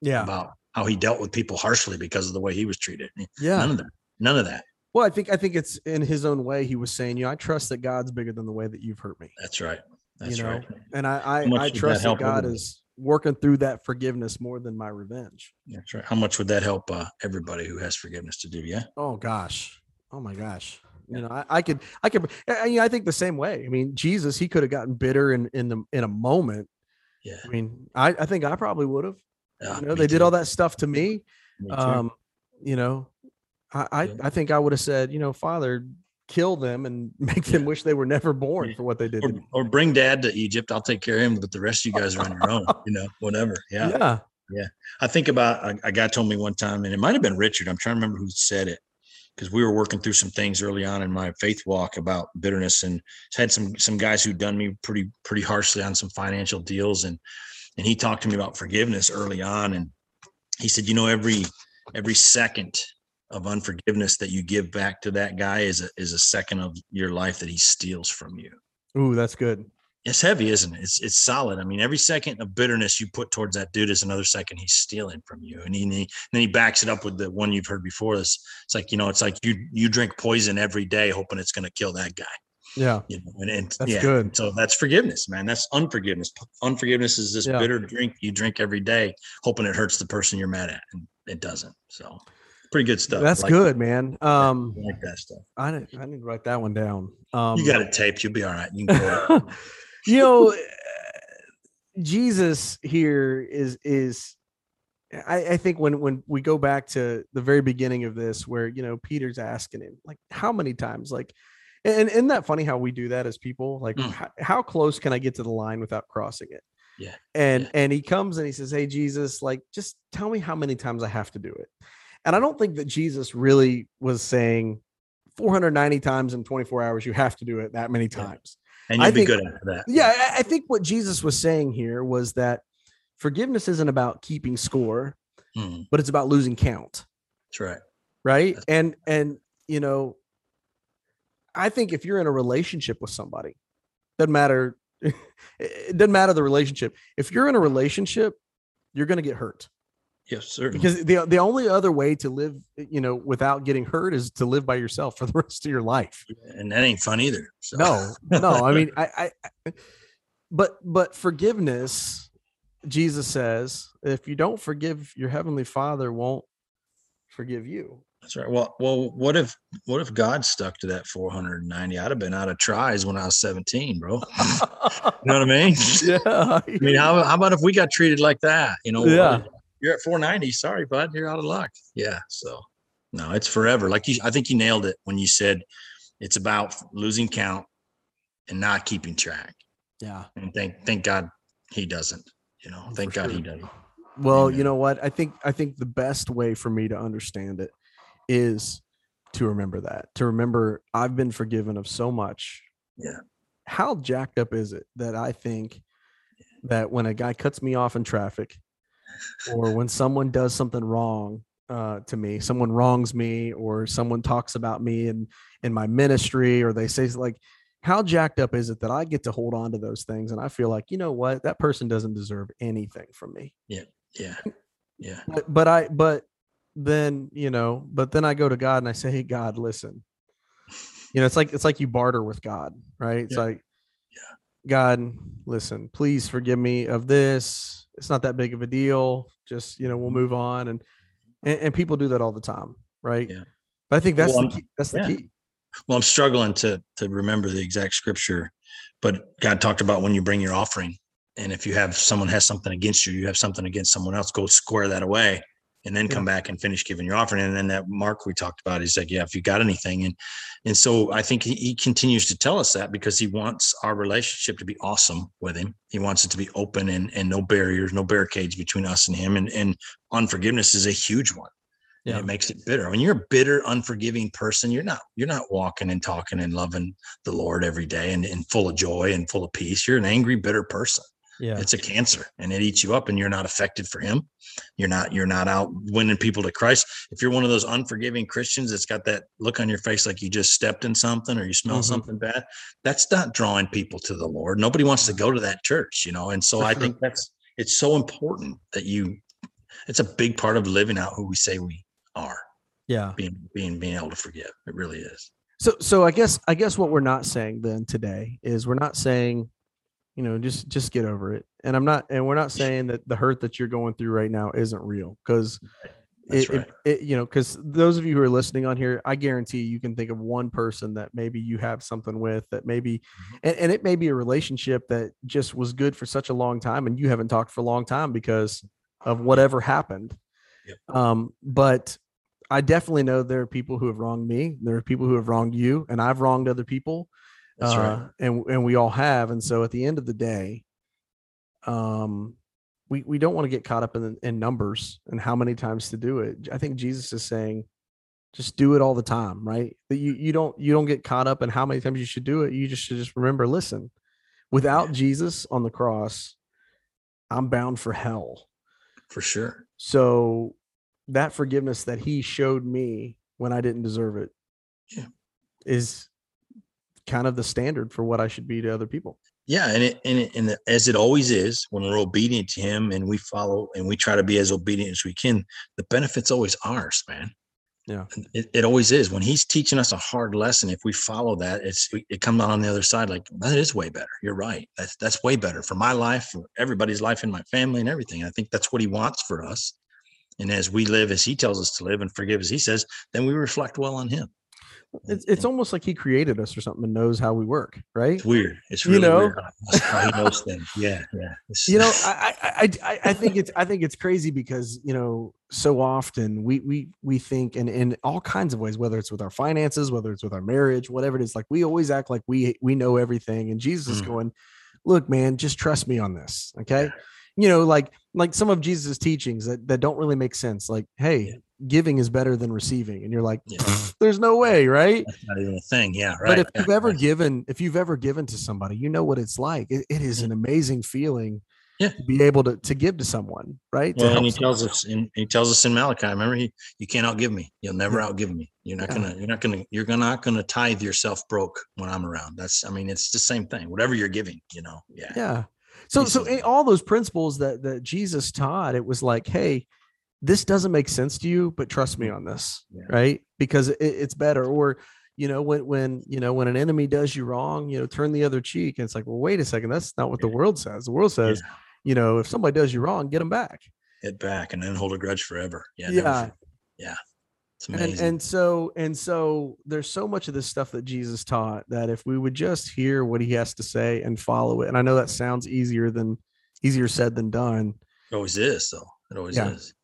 yeah, about how he dealt with people harshly because of the way he was treated. Yeah, None yeah. of that. None of that. Well, I think I think it's in his own way. He was saying, you know, I trust that God's bigger than the way that you've hurt me, That's right. That's you know, right. and I I, I would that trust that God everybody? is working through that forgiveness more than my revenge. That's right. How much would that help uh, everybody who has forgiveness to do? Yeah. Oh gosh. Oh my gosh. You know, I, I could, I could, I, I- I think the same way. I mean, Jesus, he could have gotten bitter in in the in a moment. Yeah. I mean, I, I think I probably would have. Yeah, you know, me they did all that stuff to me. Me. Um, you know, I, I, Yeah. I think I would have said, you know, Father, kill them and make them wish they were never born for what they did. or, or bring dad to Egypt. I'll take care of him, but the rest of you guys are on your own. You know, whatever. Yeah. yeah. I think about a, a guy told me one time, and it might have been Richard. I'm trying to remember who said it because we were working through some things early on in my faith walk about bitterness, and had some some guys who'd done me pretty pretty harshly on some financial deals, and and he talked to me about forgiveness early on, and he said, you know, every every second of unforgiveness that you give back to that guy is a is a second of your life that he steals from you. Ooh, that's good. It's heavy, isn't it? It's it's solid. I mean, every second of bitterness you put towards that dude is another second he's stealing from you. And he, and he then he backs it up with the one you've heard before. This it's like you know, it's like you you drink poison every day, hoping it's going to kill that guy. Yeah, you know, and, and that's yeah, good. So that's forgiveness, man. That's unforgiveness. Unforgiveness is this Yeah. bitter drink you drink every day, hoping it hurts the person you're mad at, and it doesn't. So pretty good stuff. That's Like- good, man. Um, I like that stuff. I didn't, I didn't write that one down. Um, You got it taped. You'll be all right. You can go. you know, Jesus here is is I, I think when when we go back to the very beginning of this, where you know Peter's asking him like, how many times, like, and isn't that funny how we do that as people? Like, Mm. how, how close can I get to the line without crossing it? Yeah, And yeah. and he comes and he says, Hey Jesus, like, just tell me how many times I have to do it. And I don't think that Jesus really was saying 490 times in 24 hours, you have to do it that many times and I you'll be think- good after that. yeah I, I think what jesus was saying here was that forgiveness isn't about keeping score Mhm. but it's about losing count That's right. right That's- and and you know i think if you're in a relationship with somebody doesn't matter it doesn't matter the relationship if you're in a relationship you're going to get hurt Yes, certainly. because the the only other way to live you know without getting hurt is to live by yourself for the rest of your life and that ain't fun either. So. no no i mean I, I but but forgiveness jesus says if you don't forgive your heavenly father won't forgive you That's right. Well, well, what if what if God stuck to that 490? I'd have been out of tries when I was 17, bro. You know what I mean? yeah I mean, how, how about if we got treated like that? You know, Yeah. You're at 490. Sorry, bud, you're out of luck. Yeah. So, no, it's forever. Like you, I think you nailed it when you said it's about losing count and not keeping track. yeah And thank thank God he doesn't. You know, thank For God he doesn't. well Amen. you know what i think i think the best way for me to understand it is to remember that to remember i've been forgiven of so much Yeah. how jacked up is it that i think that when a guy cuts me off in traffic or when someone does something wrong uh, to me someone wrongs me or someone talks about me in in my ministry or they say like how jacked up is it that i get to hold on to those things and i feel like you know what that person doesn't deserve anything from me Yeah. Yeah. but, but I but then you know but then I go to God and I say hey God listen you know it's like it's like you barter with God right it's Yeah. like yeah. God listen please forgive me of this it's not that big of a deal just you know we'll Mhm. move on and and, and people do that all the time right Yeah. but I think that's Well, the key, that's the yeah. key Well, I'm struggling to to remember the exact scripture, but God talked about when you bring your offering, and if you have someone has something against you, you have something against someone else, go square that away, and then come back and finish giving your offering. And then that Mark we talked about, he's like, yeah, if you got anything, and and so I think he, he continues to tell us that because he wants our relationship to be awesome with him. He wants it to be open and and no barriers, no barricades between us and him. And and unforgiveness is a huge one and Yeah. it makes it bitter. When you're a bitter, unforgiving person, you're not you're not walking and talking and loving the Lord every day and, and full of joy and full of peace. You're an angry, bitter person. Yeah It's a cancer and it eats you up and you're not affected for him. You're not you're not out winning people to Christ. If you're one of those unforgiving Christians that's got that look on your face like you just stepped in something or you smell Mhm. something bad, that's not drawing people to the Lord. Nobody wants to go to that church, you know. And so I think that's it's so important that you it's a big part of living out who we say we are yeah being being being able to forgive. It really is. So so I guess I guess what we're not saying then today is we're not saying, you know, just just get over it. And I'm not and we're not saying that the hurt that you're going through right now isn't real because it, right. it, it you know because those of you who are listening on here i guarantee you can think of one person that maybe you have something with that maybe Mm-hmm. and, and it may be a relationship that just was good for such a long time and you haven't talked for a long time because of whatever happened Yep. um but i definitely know there are people who have wronged me there are people who have wronged you and i've wronged other people That's uh, right. and and we all have and so at the end of the day um we we don't want to get caught up in in numbers and how many times to do it i think jesus is saying just do it all the time right that you you don't you don't get caught up in how many times you should do it you just should just remember listen without Yeah. jesus on the cross I'm bound for hell. For sure. So that forgiveness that he showed me when I didn't deserve it Yeah. is kind of the standard for what I should be to other people. Yeah, and it, and it, and it- as it always is, when we're obedient to Him and we follow and we try to be as obedient as we can, the benefit's always ours, man. Yeah. It, it always is. When He's teaching us a hard lesson, if we follow that, it's it comes out on the other side like that is way better. You're right. That's that's way better for my life, for everybody's life, in my family, and everything. I think that's what He wants for us. And as we live as He tells us to live and forgive as He says, then we reflect well on Him. It's, it's almost like he created us or something and knows how we work, right? It's weird. It's You know? weird how- He knows things. Yeah, yeah. It's- you know I, I i i think it's i think it's crazy because you know so often we we we think and in all kinds of ways whether it's with our finances whether it's with our marriage whatever it is like we always act like we we know everything and jesus is Mm. going look man just trust me on this okay you know like like some of jesus teachings that that don't really make sense like hey Yeah. giving is better than receiving and you're like Yeah. there's no way right That's not even a thing. Yeah, right. but if yeah, you've ever given if you've ever given to somebody you know what it's like it, it is an amazing feeling Yeah. to be able to to give to someone right well, and he someone. tells us in he tells us in Malachi. Remember, he you can't outgive me. You'll never outgive me. You're not Yeah. gonna. You're not gonna. You're gonna, not gonna tithe yourself broke when I'm around. That's. I mean, it's the same thing. Whatever you're giving, you know. Yeah. yeah so so in all those principles that that jesus taught it was like hey this doesn't make sense to you but trust me on this Yeah. right because it, it's better or you know when when you know when an enemy does you wrong you know turn the other cheek and it's like well wait a second that's not what the world says the world says Yeah. you know if somebody does you wrong get them back Hit back and then hold a grudge forever. Yeah. Yeah. never. Yeah. And, and so and so there's so much of this stuff that jesus taught that if we would just hear what he has to say and follow it and i know that sounds easier than easier said than done it always is, though. It always Yeah. is.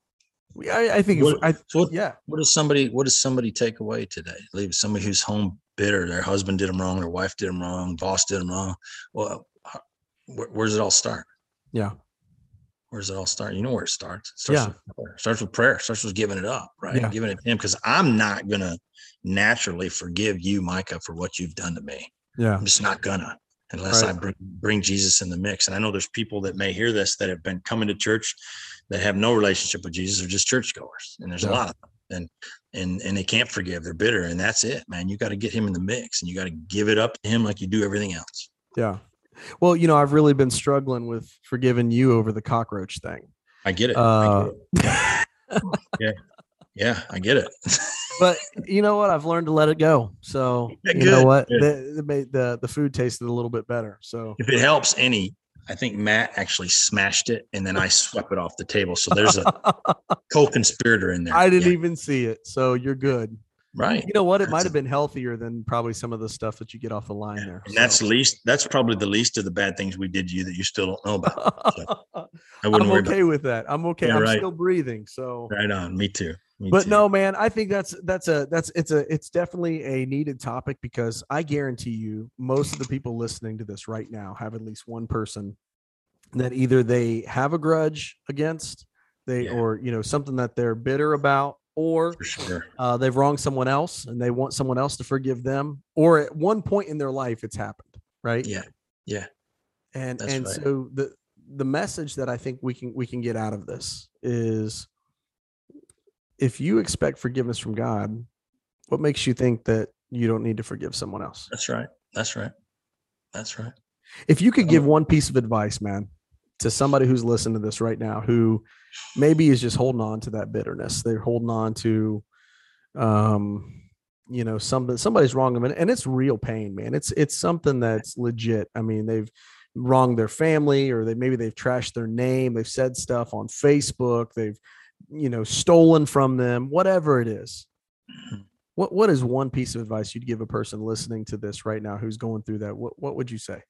I, I think if, What- I, So what, yeah what does somebody what does somebody take away today? Leave somebody who's home bitter, their husband did them wrong, their wife did them wrong, boss did them wrong. Well, where, where does it all start? yeah Where does it all start? You know where it starts. It starts Yeah. with prayer. It starts with prayer. It starts with giving it up, right? Yeah. Giving it to him. Because I'm not gonna naturally forgive you, Micah, for what you've done to me. yeah I'm just not gonna unless I bring bring Jesus in the mix. And I know there's people that may hear this that have been coming to church that have no relationship with Jesus or just churchgoers. And there's Yeah. a lot of them. And and and they can't forgive. They're bitter. And that's it, man. You got to get him in the mix and you got to give it up to him like you do everything else. yeah well you know i've really been struggling with forgiving you over the cockroach thing I get it. I uh get it. Yeah, I get it. but you know what i've learned to let it go so Yeah, you know what the, the the the food tasted a little bit better so if it helps any, I think Matt actually smashed it and then I swept it off the table. So there's a co-conspirator in there. i didn't Yeah, even see it so you're good right. You know what? It might have been healthier than probably some of the stuff that you get off the line Yeah, there. And that's so. least that's probably the least of the bad things we did to you that you still don't know about. I I'm wouldn't worry okay with that. I'm okay. Yeah, I'm right. still breathing. So, right on. Me too. Me but too. no, man, I think that's that's a that's it's a it's definitely a needed topic because I guarantee you, most of the people listening to this right now have at least one person that either they have a grudge against, they Yeah. or you know something that they're bitter about, or sure. uh, they've wronged someone else and they want someone else to forgive them, or at one point in their life it's happened, right? Yeah. Yeah. and That's and right. so the the message that i think we can we can get out of this is if you expect forgiveness from god what makes you think that you don't need to forgive someone else That's right. That's right. That's right. if you could give one piece of advice man to somebody who's listening to this right now who maybe is just holding on to that bitterness. They're holding on to um you know something somebody's wrong them. And, and it's real pain man. It's it's something that's legit. I mean they've wronged their family or they maybe they've trashed their name. They've said stuff on facebook. They've you know stolen from them whatever it is. What what is one piece of advice you'd give a person listening to this right now who's going through that? What what would you say?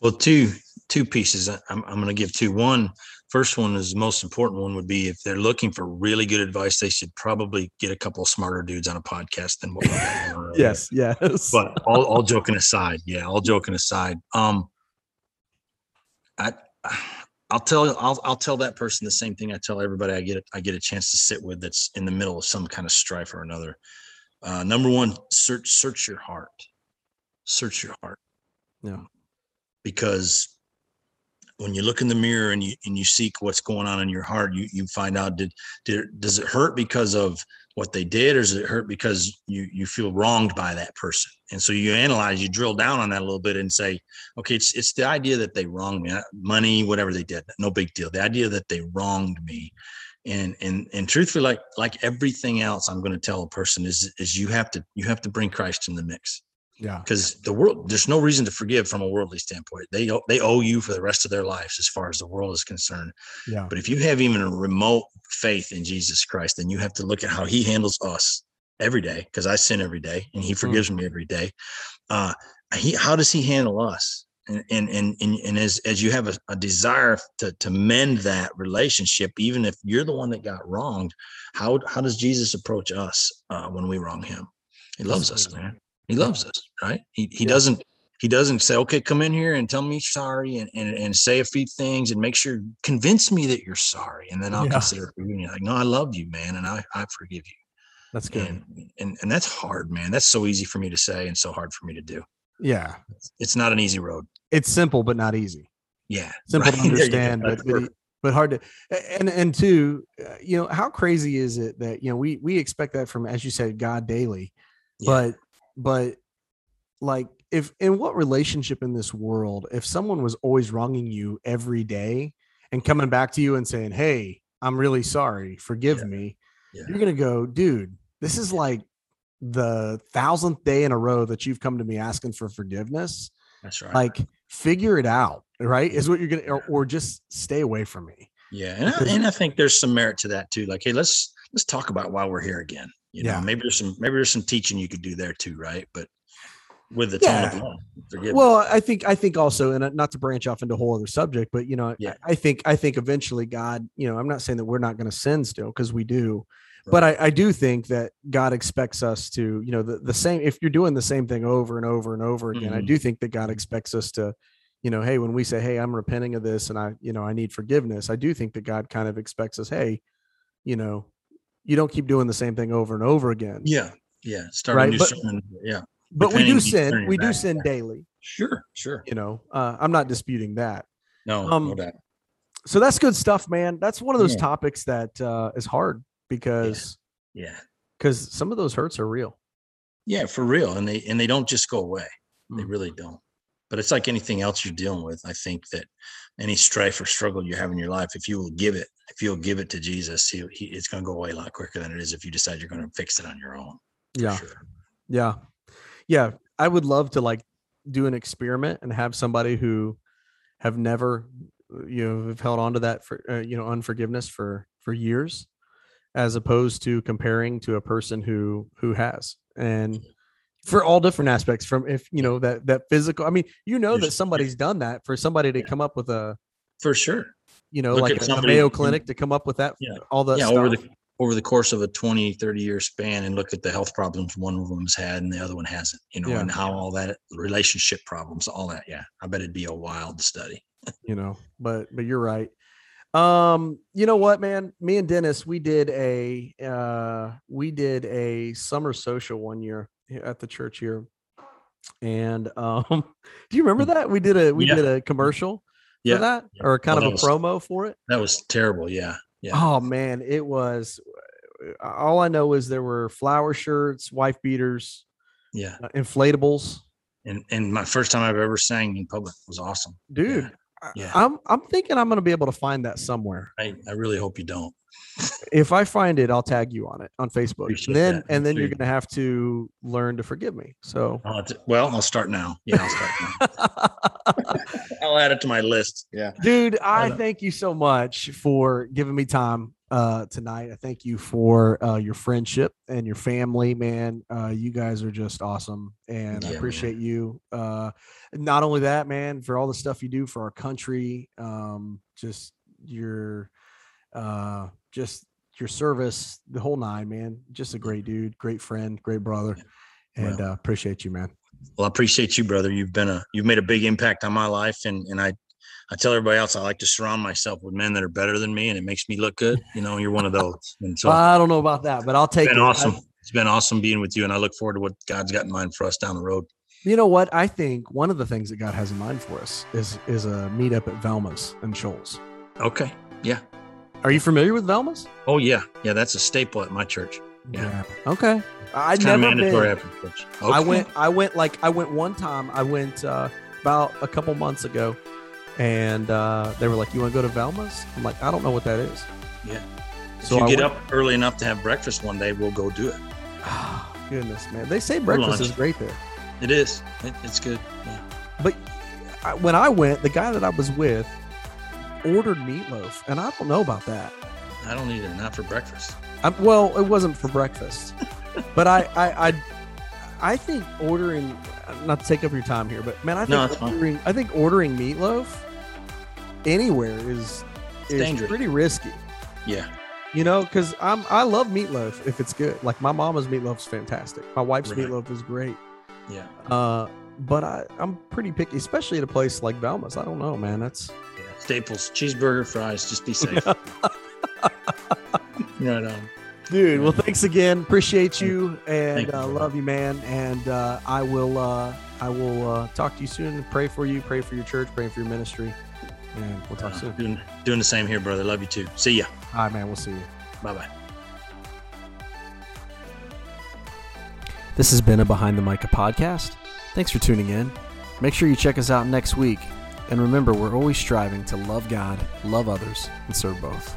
Well, two two pieces. I- I'm I'm going to give two. One, first one is the most important one would be if they're looking for really good advice, they should probably get a couple of smarter dudes on a podcast than what we got going on yes yes but all, all joking aside, yeah, all joking aside, um, I, I'll tell, I'll, I'll tell that person the same thing I tell everybody I get, I get a chance to sit with that's in the middle of some kind of strife or another. Uh, number one, search, search your heart, search your heart, yeah because when you look in the mirror and you and you seek what's going on in your heart, you you find out did did does it hurt because of what they did, or does it hurt because you you feel wronged by that person? And so you analyze, you drill down on that a little bit and say, okay, it's it's the idea that they wronged me, uh, money, whatever they did, no big deal. The idea that they wronged me, and and and truthfully, like like everything else, I'm going to tell a person is is you have to you have to bring Christ in the mix. Yeah. Because the world, there's no reason to forgive from a worldly standpoint. They they owe you for the rest of their lives as far as the world is concerned. Yeah. But if you have even a remote faith in Jesus Christ, then you have to look at how he handles us every day, because I sin every day and he mm. forgives mm. me every day. Uh he how does he handle us? And and and and, and as as you have a, a desire to to mend that relationship, even if you're the one that got wronged, how how does Jesus approach us uh, when we wrong him? He loves us, man. He loves us, right? He he yeah. doesn't he doesn't say, okay, come in here and tell me sorry and, and, and say a few things and make sure convince me that you're sorry. And then I'll yeah. consider forgiving you. Like, no, I love you, man, and I, I forgive you. That's good. And, and and that's hard, man. That's so easy for me to say and so hard for me to do. Yeah. It's not an easy road. It's simple but not easy. Yeah. Simple right. to understand, but, but but hard to and and two, uh, you know, how crazy is it that you know we we expect that from as you said God daily. Yeah. But but like if in what relationship in this world if someone was always wronging you every day and coming back to you and saying hey i'm really sorry forgive yeah. me yeah. you're gonna go dude this is like the thousandth day in a row that you've come to me asking for forgiveness that's right like figure it out right is what you're gonna or, or just stay away from me yeah and I, and I think there's some merit to that too like hey let's let's talk about why we're here again you know, yeah. maybe there's some maybe there's some teaching you could do there too, right? But with the yeah. tone of Well, I think I think also, and uh, not to branch off into a whole other subject, but you know, yeah. I, I think I think eventually God, you know, I'm not saying that we're not going to sin still because we do, right. but I, I do think that God expects us to, you know, the, the same if you're doing the same thing over and over and over again, mm-hmm. I do think that God expects us to, you know, hey, when we say, hey, I'm repenting of this and I, you know, I need forgiveness, I do think that God kind of expects us, hey, you know, you don't keep doing the same thing over and over again. Yeah. Yeah. Start right? but. Yeah. But we do sin. We do sin daily. Sure. Sure. You know, uh, I'm not disputing that. No, um, no doubt. So that's good stuff, man. That's one of those yeah. topics that uh, is hard because yeah, because yeah. some of those hurts are real. Yeah, for real, and they and they don't just go away. Mm. They really don't. But it's like anything else you're dealing with. I think that any strife or struggle you have in your life, if you will give it, if you'll give it to Jesus, he, he it's going to go away a lot quicker than it is if you decide you're going to fix it on your own. Yeah. Sure. Yeah. Yeah. I would love to like do an experiment and have somebody who have never, you know, have held on to that for, uh, you know, unforgiveness for, for years, as opposed to comparing to a person who, who has. And for all different aspects from if you know that that physical i mean you know that somebody's done that for somebody to come up with a for sure you know, Look like a, somebody, a Mayo Clinic to come up with that, yeah, all that. Yeah, stuff. over the over the course of a 20, 30 year span, and look at the health problems one of them's had and the other one hasn't. You know, yeah. and how all that relationship problems, all that. Yeah, I bet it'd be a wild study. you know, but but you're right. Um, you know what, man? Me and Dennis, we did a uh we did a summer social one year at the church here. And um do you remember hmm. that? We did a we yeah. did a commercial yeah. for that yeah. or kind well, of a was, promo for it? That was terrible. Yeah. Yeah. Oh man, it was. Uh, all I know is there were flower shirts, wife beaters, yeah, uh, inflatables. And and my first time I've ever sang in public was awesome, dude. Yeah. Yeah. I'm I'm thinking I'm gonna be able to find that somewhere. I, I really hope you don't if I find it, I'll tag you on it on Facebook. Appreciate and then that. and then you're gonna have to learn to forgive me. So well, I'll start now. Yeah, I'll start now. I'll add it to my list. Yeah. Dude, I thank you so much for giving me time uh tonight. I thank you for uh your friendship and your family, man. Uh you guys are just awesome and yeah, I appreciate man. you. Uh not only that, man, for all the stuff you do for our country. Um just your uh, just your service, the whole nine, man. Just a great dude, great friend, great brother, and well, uh, appreciate you, man. Well, I appreciate you, brother. You've been a you've made a big impact on my life, and and I I tell everybody else I like to surround myself with men that are better than me, and it makes me look good. You know, you're one of those. And so I don't know about that, but I'll take it's been it. Awesome. I, it's been awesome being with you, and I look forward to what God's got in mind for us down the road. You know what? I think one of the things that God has in mind for us is is a meetup at Velma's and Shoals. Okay. Yeah. Are you familiar with Velma's? Oh yeah. Yeah. That's a staple at my church. Yeah. Okay. I It's never mandatory been. after church. I went. I went like I went one time. I went uh, about a couple months ago, and uh, they were like, "You want to go to Velma's?" I'm like, "I don't know what that is." Yeah. If So you I get went- up early enough to have breakfast one day, we'll go do it. Oh, goodness, man. They say breakfast is great there. It is. It, it's good. Yeah. But I, when I went, the guy that I was with ordered meatloaf, and I don't know about that. I don't it. Not for breakfast. i well, it wasn't for breakfast, but I, I, I, I think ordering. Not to take up your time here, but man, I think No, ordering. I think ordering meatloaf anywhere is is dangerous. pretty risky. Yeah. You know, because I'm I love meatloaf if it's good. Like my mama's meatloaf is fantastic. My wife's Right. meatloaf is great. Yeah. Uh, but I I'm pretty picky, especially at a place like Velma's. I don't know, man. That's. Staples, cheeseburger, fries. Just be safe. right on. Dude, well, thanks again. Appreciate you and Thank you, uh, love you, man. And uh, I will, uh, I will uh, talk to you soon. Pray for you. Pray for your church. Pray for your ministry. And we'll talk soon. Doing, doing the same here, brother. Love you too. See ya. All right, man. We'll see you. Bye bye. This has been a Behind the Micah podcast. Thanks for tuning in. Make sure you check us out next week. And remember, we're always striving to love God, love others, and serve both.